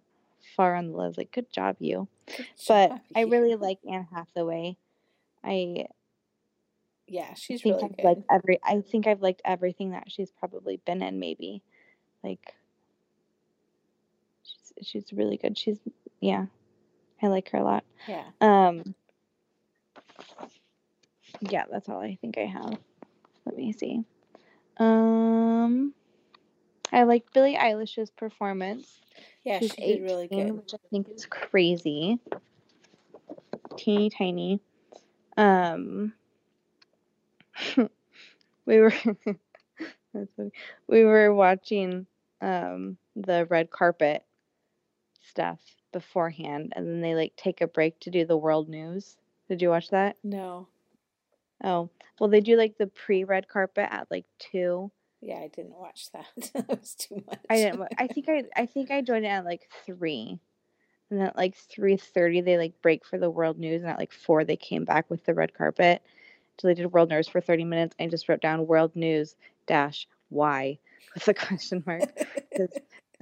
far on the list like good job you Good but job, i you. really like anne hathaway i Yeah, she's think really i've good. liked every i think i've liked everything that she's probably been in maybe like she's she's really good she's yeah i like her a lot. Yeah. um yeah that's all i think i have. Let me see. Um i like billie eilish's performance. Yeah, she's she did really good. which i think is crazy. Teeny tiny. Um we were we were watching um the red carpet stuff beforehand and then they like take a break to do the world news did you watch that No. Oh, well, they do like the pre red carpet at like two. Yeah, I didn't watch that. that was too much. I didn't. I think I. I think I joined it at like three, and then at like three thirty they like break for the world news, and at like four they came back with the red carpet. So they did world news for thirty minutes. I just wrote down world news dash why with a question mark.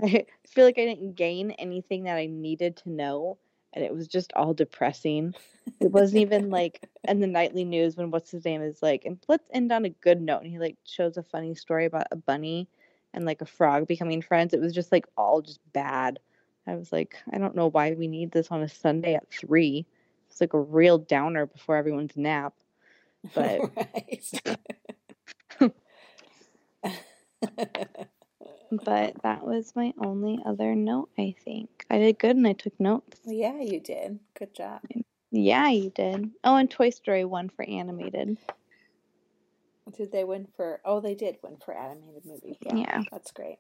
I feel like I didn't gain anything that I needed to know, and it was just all depressing. It wasn't even like in the nightly news when what's his name is like, and let's end on a good note. And he like shows a funny story about a bunny and like a frog becoming friends. It was just like all just bad. I was like, I don't know why we need this on a Sunday at three. It's like a real downer before everyone's nap. but- right. But that was my only other note, I think. I did good and I took notes. yeah, you did. Good job. Yeah, you did. Oh, and Toy Story won for animated. Did they win for? Oh, they did win for animated movie. Yeah, Yeah. that's great.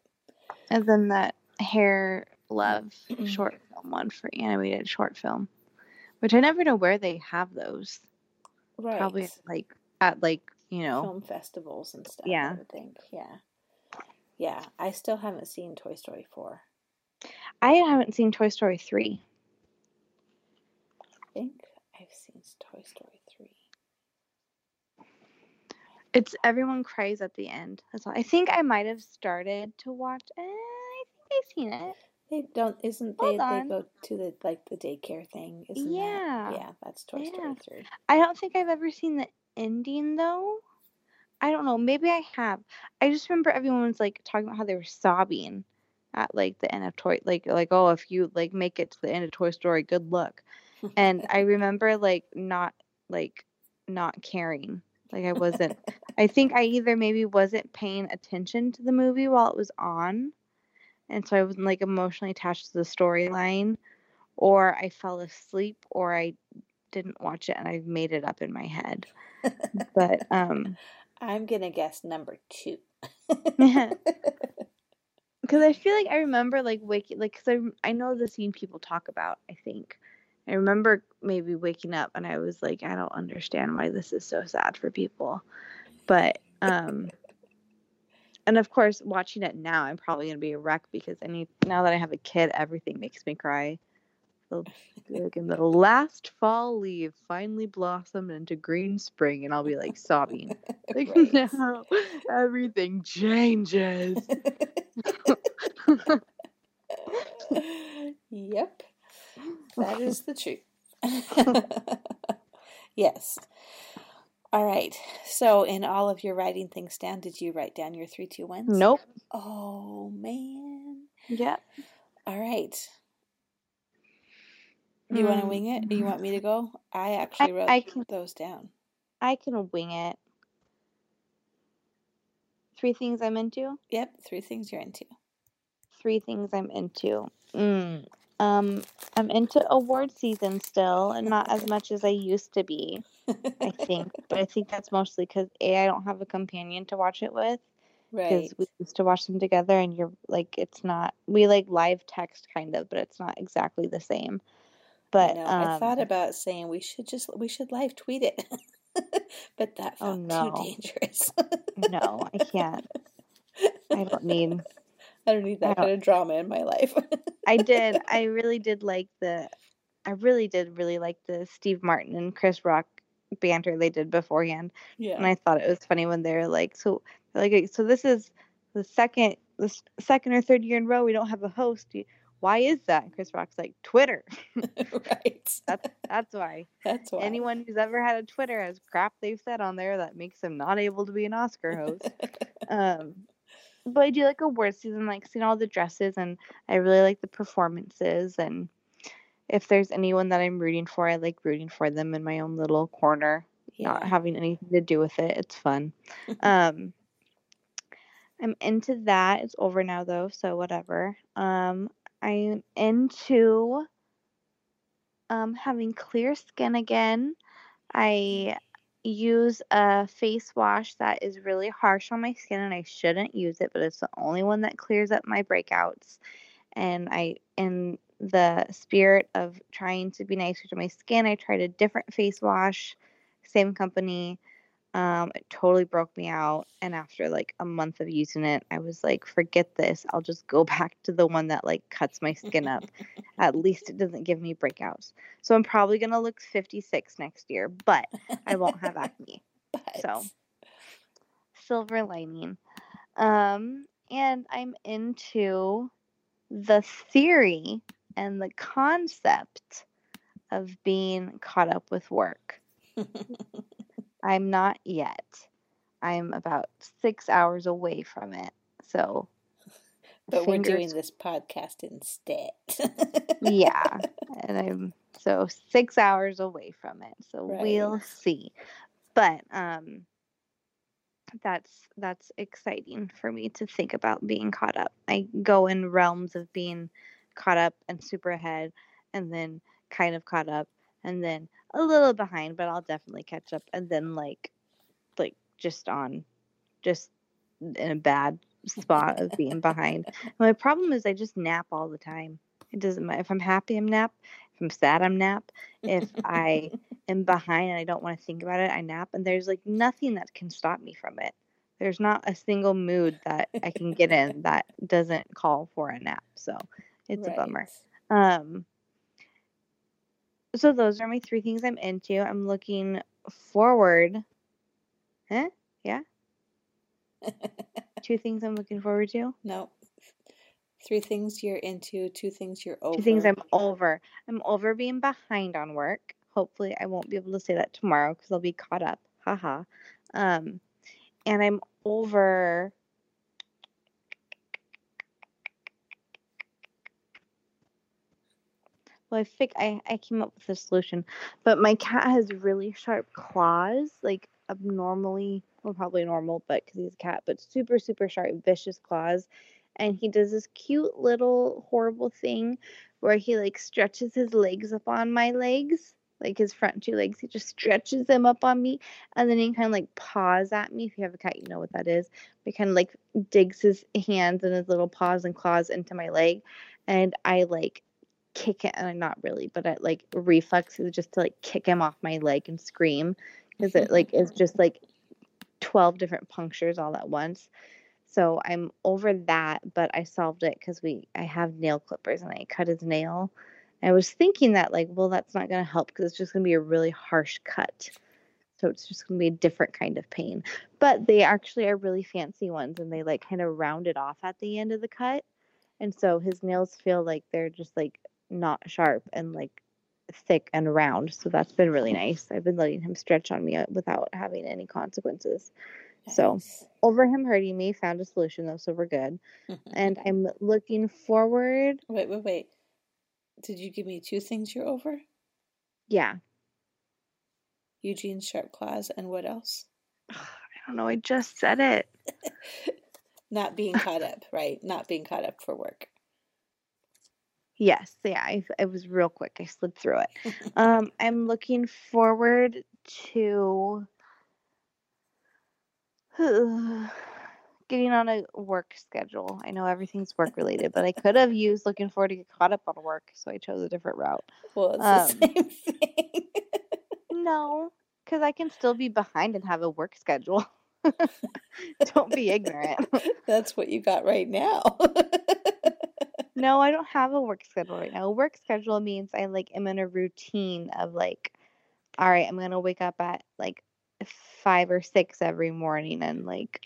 And then that Hair Love short film won for animated short film, which I never know where they have those. Right. Probably like at like you know. film festivals and stuff. Yeah. I would think. Yeah. Yeah, I still haven't seen Toy Story four. I haven't seen Toy Story three. I think I've seen Toy Story three. It's everyone cries at the end. That's all. I think I might have started to watch. Eh, I think I've seen it. They don't. Isn't they? Hold They on. go to the like the daycare thing. Isn't Yeah. That? Yeah, that's Toy Yeah. Story three. I don't think I've ever seen the ending though. I don't know. Maybe I have. I just remember everyone was like talking about how they were sobbing at like the end of Toy like like oh if you like make it to the end of Toy Story, good luck. And I remember like not like not caring. Like I wasn't I think I either maybe wasn't paying attention to the movie while it was on. And so I wasn't like emotionally attached to the storyline or I fell asleep or I didn't watch it and I made it up in my head. But um I'm gonna guess number two. because I feel like I remember like waking like cuz I I know the scene people talk about, I think. I remember maybe waking up and I was like I don't understand why this is so sad for people. But um and of course watching it now I'm probably to be a wreck because I need now that I have a kid everything makes me cry. In the last fall leaf finally blossomed into green spring and I'll be like sobbing. Like Right. no, everything changes. yep, that is the truth. yes. All right. So, in all of your writing things down, did you write down your three, two, ones? Nope. Oh man. Yeah. All right. Do you want to wing it? Do you want me to go? I actually wrote I can- those down. I can wing it. Three things I'm into. Yep, three things you're into. Three things I'm into. Mm. Um, I'm into award season still, and not as much as I used to be. I think, but I think that's mostly because a I don't have a companion to watch it with. right. because we used to watch them together and you're like it's not we like live text kind of but it's not exactly the same but I, know. I thought um, about saying we should just we should live tweet it, but that Oh, no. too dangerous. no i can't i don't need I don't need that don't- kind of drama in my life. i did i really did like the i really did really like the steve martin and chris rock banter they did beforehand yeah. and i thought it was funny when they're like so like so this is the second the second or third year in row we don't have a host You- why is that and chris rock's like twitter right. that's that's why That's why. anyone who's ever had a Twitter has crap they've said on there that makes them not able to be an Oscar host. um, but I do like award season, like seeing all the dresses, and I really like the performances. And if there's anyone that I'm rooting for, I like rooting for them in my own little corner, not having anything to do with it. It's fun. um, I'm into that. It's over now though, so whatever. Um, I'm into um having clear skin again. I use a face wash that is really harsh on my skin and I shouldn't use it, but it's the only one that clears up my breakouts. And I in the spirit of trying to be nicer to my skin, I tried a different face wash, same company. Um, it totally broke me out. And after like a month of using it, I was like, forget this. I'll just go back to the one that like cuts my skin up. At least it doesn't give me breakouts. So I'm probably gonna look 56 next year, but I won't have acne. But- so. Silver lining. Um, and I'm into the theory and the concept of being caught up with work. I'm not yet. I'm about six hours away from it. So, but we're doing this podcast instead. yeah. And I'm so six hours away from it. So Right. we'll see. But um that's that's exciting for me to think about being caught up. I go in realms of being caught up and super ahead and then kind of caught up and then a little behind, but I'll definitely catch up and then like like just on just in a bad spot of being behind. My problem is I just nap all the time. It doesn't matter if I'm happy, I'm nap. If I'm sad, I'm nap. If I am behind and I don't want to think about it, I nap. And there's like nothing that can stop me from it. There's not a single mood that I can get in that doesn't call for a nap. So it's a bummer. Um, so those are my three things I'm into. I'm looking forward. Huh? Yeah. Two things I'm looking forward to. No. Three things you're into, two things you're over. Two things I'm over. I'm over being behind on work. Hopefully, I won't be able to say that tomorrow because I'll be caught up. Haha. Um, and I'm over. Well, I think I, I came up with a solution, but my cat has really sharp claws, like abnormally, well, probably normal, but because he's a cat, but super, super sharp, vicious claws. And he does this cute little horrible thing where he like stretches his legs up on my legs, like his front two legs. He just stretches them up on me, and then he kind of like paws at me. If you have a cat, you know what that is. He kind of like digs his hands and his little paws and claws into my leg, and I like kick it, and not really, but I like reflex is just to like kick him off my leg and scream because it like is just like twelve different punctures all at once. So I'm over that, but I solved it because we I have nail clippers and I cut his nail. I was thinking that like, well, that's not gonna help because it's just gonna be a really harsh cut. So it's just gonna be a different kind of pain. But they actually are really fancy ones and they like kind of round it off at the end of the cut. And so his nails feel like they're just like not sharp and like thick and round. So that's been really nice. I've been letting him stretch on me uh, without having any consequences. Nice. So over him hurting me, found a solution though, so we're good. and I'm looking forward. Wait, wait, wait. Did you give me two things you're over? Yeah. Eugene's sharp claws and what else? I don't know. I just said it. Not being caught up, right? Not being caught up for work. Yes, yeah, I, it was real quick. I slid through it. um, I'm looking forward to getting on a work schedule. I know everything's work related, but I could have used looking forward to get caught up on work, so I chose a different route. Well, it's um, the same thing. no, because I can still be behind and have a work schedule. Don't be ignorant. That's what you got right now. No, I don't have a work schedule right now. A work schedule means I like am in a routine of like, all right, I'm gonna wake up at like five or six every morning and like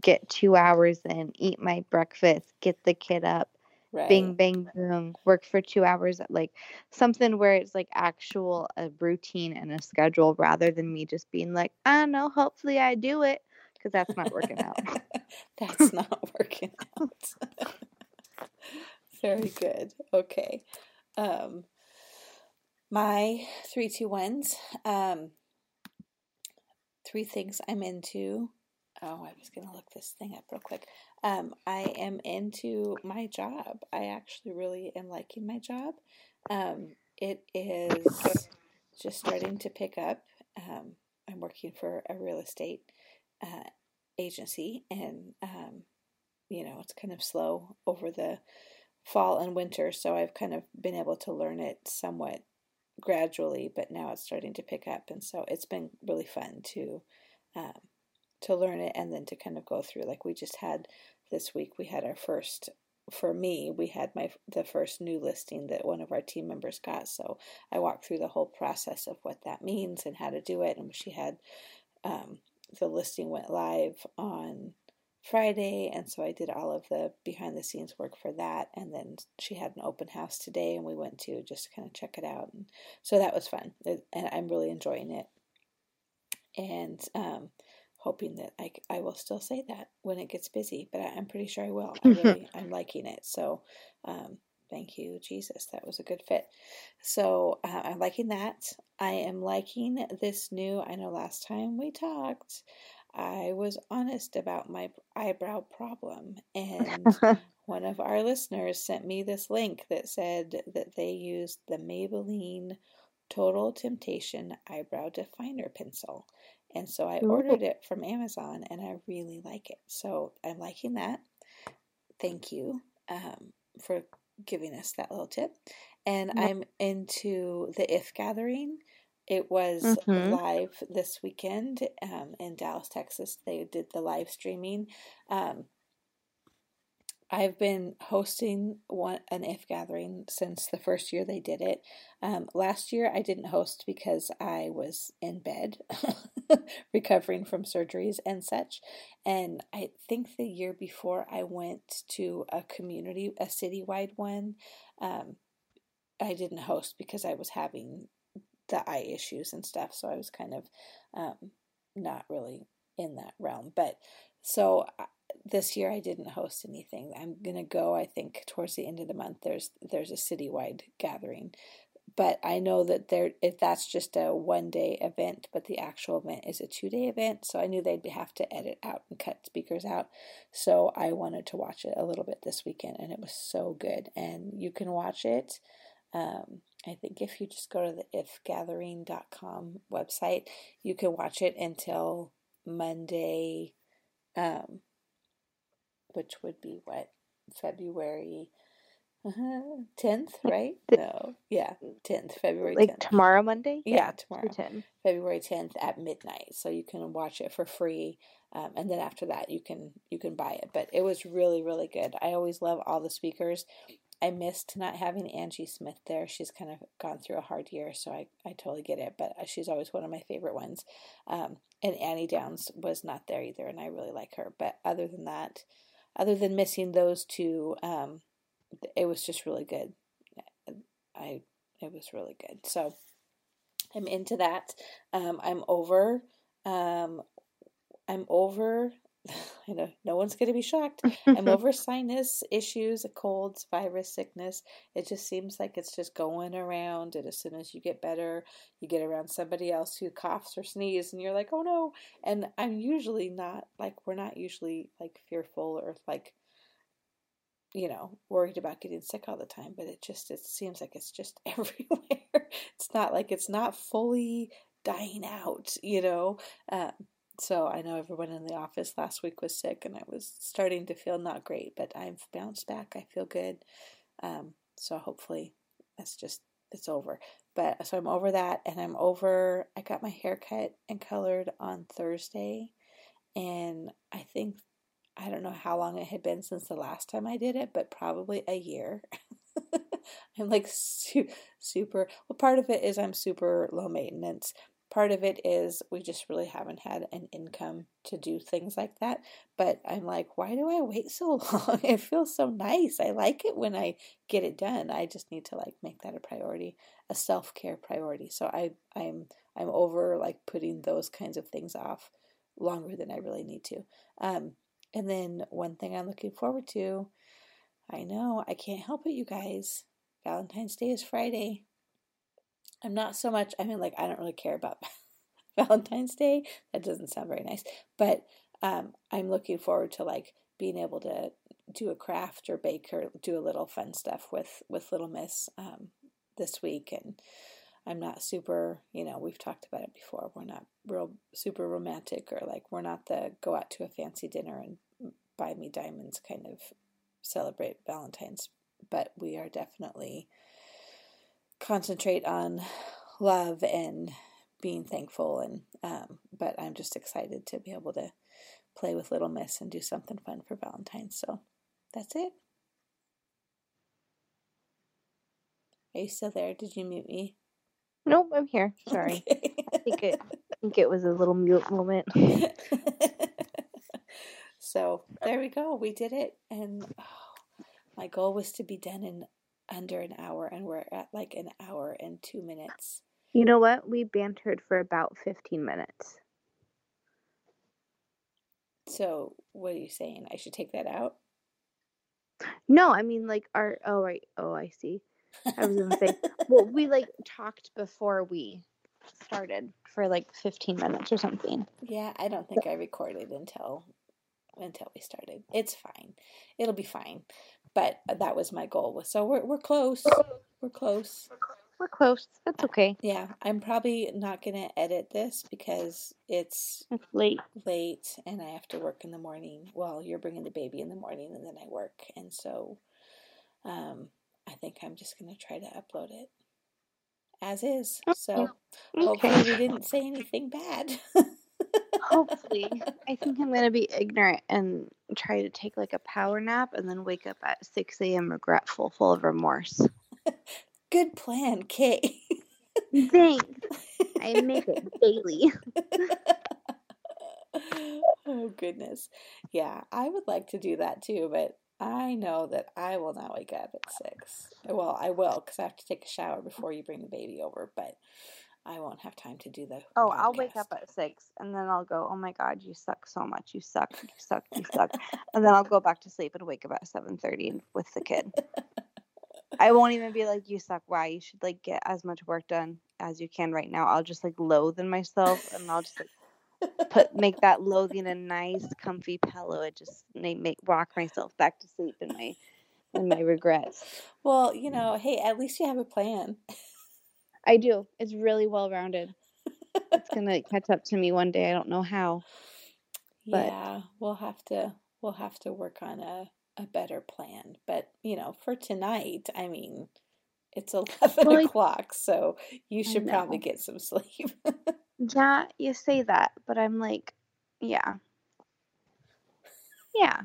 get two hours in, eat my breakfast, get the kid up, right. bing bang boom, work for two hours at like something where it's like actual a routine and a schedule rather than me just being like, ah, I don't know, hopefully I do it because that's not working out. that's not working out. Very good. Okay. Um, my three two ones. Um, three things I'm into. Oh, I was gonna look this thing up real quick. Um, I am into my job. I actually really am liking my job. Um, it is just starting to pick up. Um, I'm working for a real estate uh, agency, and um, you know it's kind of slow over the fall and winter, so I've kind of been able to learn it somewhat gradually, but now it's starting to pick up, and so it's been really fun to um, to learn it and then to kind of go through. Like we just had this week, we had our first. For me, we had my the first new listing that one of our team members got, so I walked through the whole process of what that means and how to do it. And she had um, the listing went live on Friday, and so I did all of the behind the scenes work for that. And then she had an open house today, and we went to just kind of check it out. And so that was fun, and I'm really enjoying it. And um, hoping that I, I will still say that when it gets busy, but I, am pretty sure I will. I really I'm liking it. So um, thank you, Jesus. That was a good fit. So uh, I'm liking that. I am liking this new. I know last time we talked. I was honest about my eyebrow problem, and one of our listeners sent me this link that said that they used the Maybelline Total Temptation Eyebrow Definer Pencil. And so I ordered it from Amazon and I really like it. So I'm liking that. Thank you um, for giving us that little tip. And I'm into the If Gathering. It was mm-hmm. live this weekend um, in Dallas, Texas. They did the live streaming. Um, I've been hosting one an if gathering since the first year they did it. Um, last year I didn't host because I was in bed, recovering from surgeries and such. And I think the year before I went to a community, a citywide one. Um, I didn't host because I was having the eye issues and stuff, so I was kind of um, not really in that realm. But so this year I didn't host anything. I'm gonna go. I think towards the end of the month. There's there's a citywide gathering, but I know that there if that's just a one day event, but the actual event is a two day event. So I knew they'd have to edit out and cut speakers out. So I wanted to watch it a little bit this weekend, and it was so good. And you can watch it. Um, I think if you just go to the ifgathering.com website, you can watch it until Monday. Um, which would be what February uh-huh, tenth, uh, right? No, yeah, tenth, February. Like 10th. tomorrow, Monday. Yeah, yeah tomorrow, 10. February tenth at midnight. So you can watch it for free, um, and then after that, you can you can buy it. But it was really really good. I always love all the speakers. I missed not having Angie Smith there. She's kind of gone through a hard year, so I, I totally get it. But uh, she's always one of my favorite ones. Um, and Annie Downs was not there either, and I really like her. But other than that, other than missing those two, um, it was just really good. I it was really good. So I'm into that. Um, I'm over. Um, I'm over. I know no one's going to be shocked. I'm over sinus issues, colds, virus, sickness. It just seems like it's just going around. And as soon as you get better, you get around somebody else who coughs or sneezes, and you're like, oh no. And I'm usually not like, we're not usually like fearful or like you know, worried about getting sick all the time, but it just it seems like it's just everywhere. it's not like it's not fully dying out, you know. Uh, so I know everyone in the office last week was sick, and I was starting to feel not great, but I've bounced back. I feel good. Um, so hopefully that's just it's over. But so I'm over that, and I'm over. I got my hair cut and colored on Thursday, and I think I don't know how long it had been since the last time I did it, but probably a year. I'm like su- super. Well, part of it is I'm super low maintenance. Part of it is we just really haven't had an income to do things like that. But I'm like, why do I wait so long? it feels so nice. I like it when I get it done. I just need to like make that a priority, a self care priority. So I I'm I'm over like putting those kinds of things off longer than I really need to. Um, and then one thing I'm looking forward to, I know I can't help it, you guys. Valentine's Day is Friday. I'm not so much, I mean, like, I don't really care about Valentine's Day. That doesn't sound very nice. But um, I'm looking forward to like being able to do a craft or bake or do a little fun stuff with, with Little Miss um, this week. And I'm not super, you know, we've talked about it before. We're not real super romantic or like we're not the go out to a fancy dinner and buy me diamonds kind of celebrate Valentine's, but we are definitely concentrate on love and being thankful and um, but I'm just excited to be able to play with little miss and do something fun for Valentine's. So that's it. Are you still there? Did you mute me? Nope, I'm here. Sorry. Okay. I think it I think it was a little mute moment. so there we go. We did it. And oh, my goal was to be done in under an hour and we're at like an hour and two minutes. You know what? We bantered for about fifteen minutes. So what are you saying? I should take that out? No, I mean like our oh right oh I see. I was gonna say, well, we like talked before we started for like 15 minutes or something. Yeah, I don't think I recorded until until we started. It's fine. It'll be fine. But uh, that was my goal. So we're we're close. We're close. We're close. That's uh, okay. Yeah, I'm probably not gonna edit this because it's, it's late. Late, and I have to work in the morning. Well, you're bringing the baby in the morning, and then I work, and so um, I think I'm just going to try to upload it as is. So mm, okay. hopefully we didn't say anything bad. hopefully. I think I'm going to be ignorant and try to take like a power nap and then wake up at 6 a.m. regretful, full of remorse. Good plan, Kay. Thanks. I make it daily. oh, goodness. Yeah, I would like to do that too, but I know that I will not wake up at six. Well, I will because I have to take a shower before you bring the baby over, but I won't have time to do the. Oh, podcast. I'll wake up at six and then I'll go, oh my God, you suck so much. You suck. You suck. You suck. and then I'll go back to sleep and wake up at 7.30 with the kid. I won't even be like, you suck. Why? You should like get as much work done as you can right now. I'll just like loathe in myself and I'll just like put make that loathing a nice comfy pillow and just make, make rock myself back to sleep in my in my regrets. Well, you mm. know, hey, at least you have a plan. I do. It's really well rounded. it's gonna catch up to me one day. I don't know how. But... Yeah, we'll have to we'll have to work on a a better plan. But you know, for tonight, I mean, it's eleven well, o'clock, so you should probably get some sleep. Yeah, you say that, but I'm like, yeah. Yeah.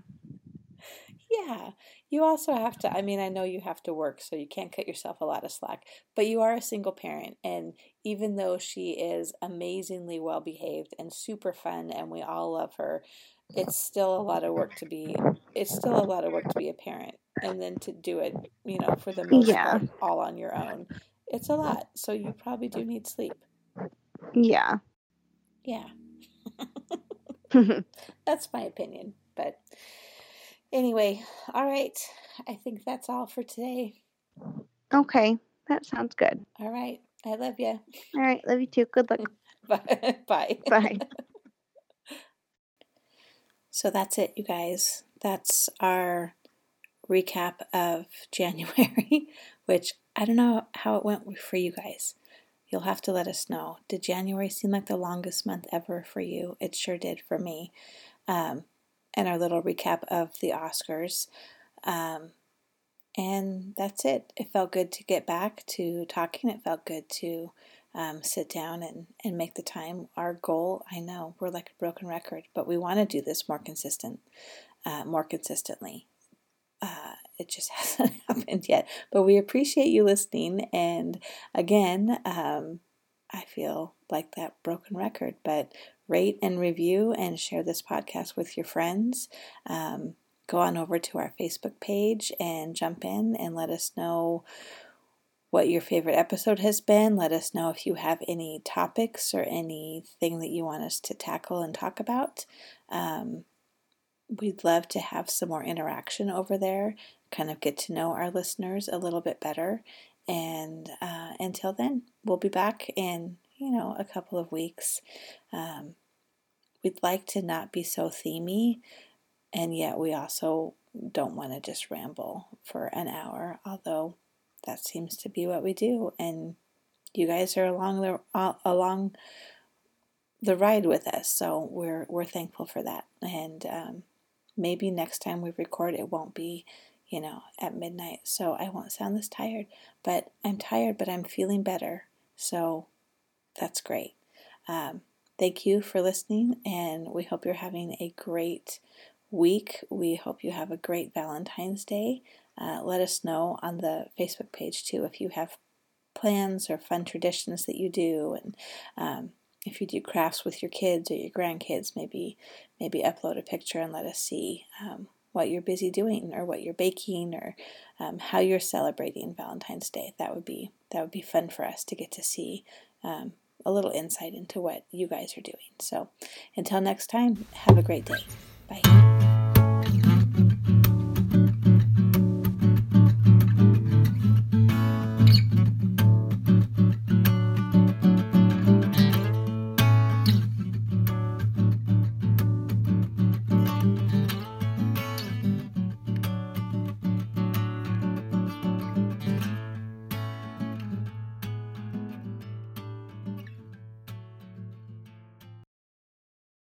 Yeah. You also have to, I mean, I know you have to work, so you can't cut yourself a lot of slack, but you are a single parent. And even though she is amazingly well behaved and super fun, and we all love her, it's still a lot of work to be, it's still a lot of work to be a parent. And then to do it, you know, for the most yeah. part, all on your own it's a lot. So you probably do need sleep. Yeah. Yeah. that's my opinion. But anyway, all right. I think that's all for today. Okay. That sounds good. All right. I love you. All right. Love you too. Good luck. Bye. Bye. Bye. So that's it, you guys. That's our recap of January, which I don't know how it went for you guys. You'll have to let us know. Did January seem like the longest month ever for you? It sure did for me. Um, and our little recap of the Oscars. Um, and that's it. It felt good to get back to talking. It felt good to um, sit down and, and make the time. Our goal, I know, we're like a broken record, but we want to do this more consistent, uh, more consistently. Uh, it just hasn't happened yet, but we appreciate you listening. And again, um, I feel like that broken record, but rate and review and share this podcast with your friends. Um, go on over to our Facebook page and jump in and let us know what your favorite episode has been. Let us know if you have any topics or anything that you want us to tackle and talk about. Um, we'd love to have some more interaction over there, kind of get to know our listeners a little bit better. And uh, until then, we'll be back in, you know, a couple of weeks. Um, we'd like to not be so themey, and yet we also don't want to just ramble for an hour, although that seems to be what we do. And you guys are along the uh, along the ride with us, so we're we're thankful for that. And um, maybe next time we record, it won't be, you know, at midnight, so I won't sound this tired. But I'm tired, but I'm feeling better, so that's great. Um, thank you for listening, and we hope you're having a great week. We hope you have a great Valentine's Day. Uh, let us know on the Facebook page too if you have plans or fun traditions that you do, and um, if you do crafts with your kids or your grandkids, maybe maybe upload a picture and let us see um, what you're busy doing or what you're baking or um, how you're celebrating Valentine's Day. That would be that would be fun for us to get to see um, a little insight into what you guys are doing. So until next time, have a great day. Bye.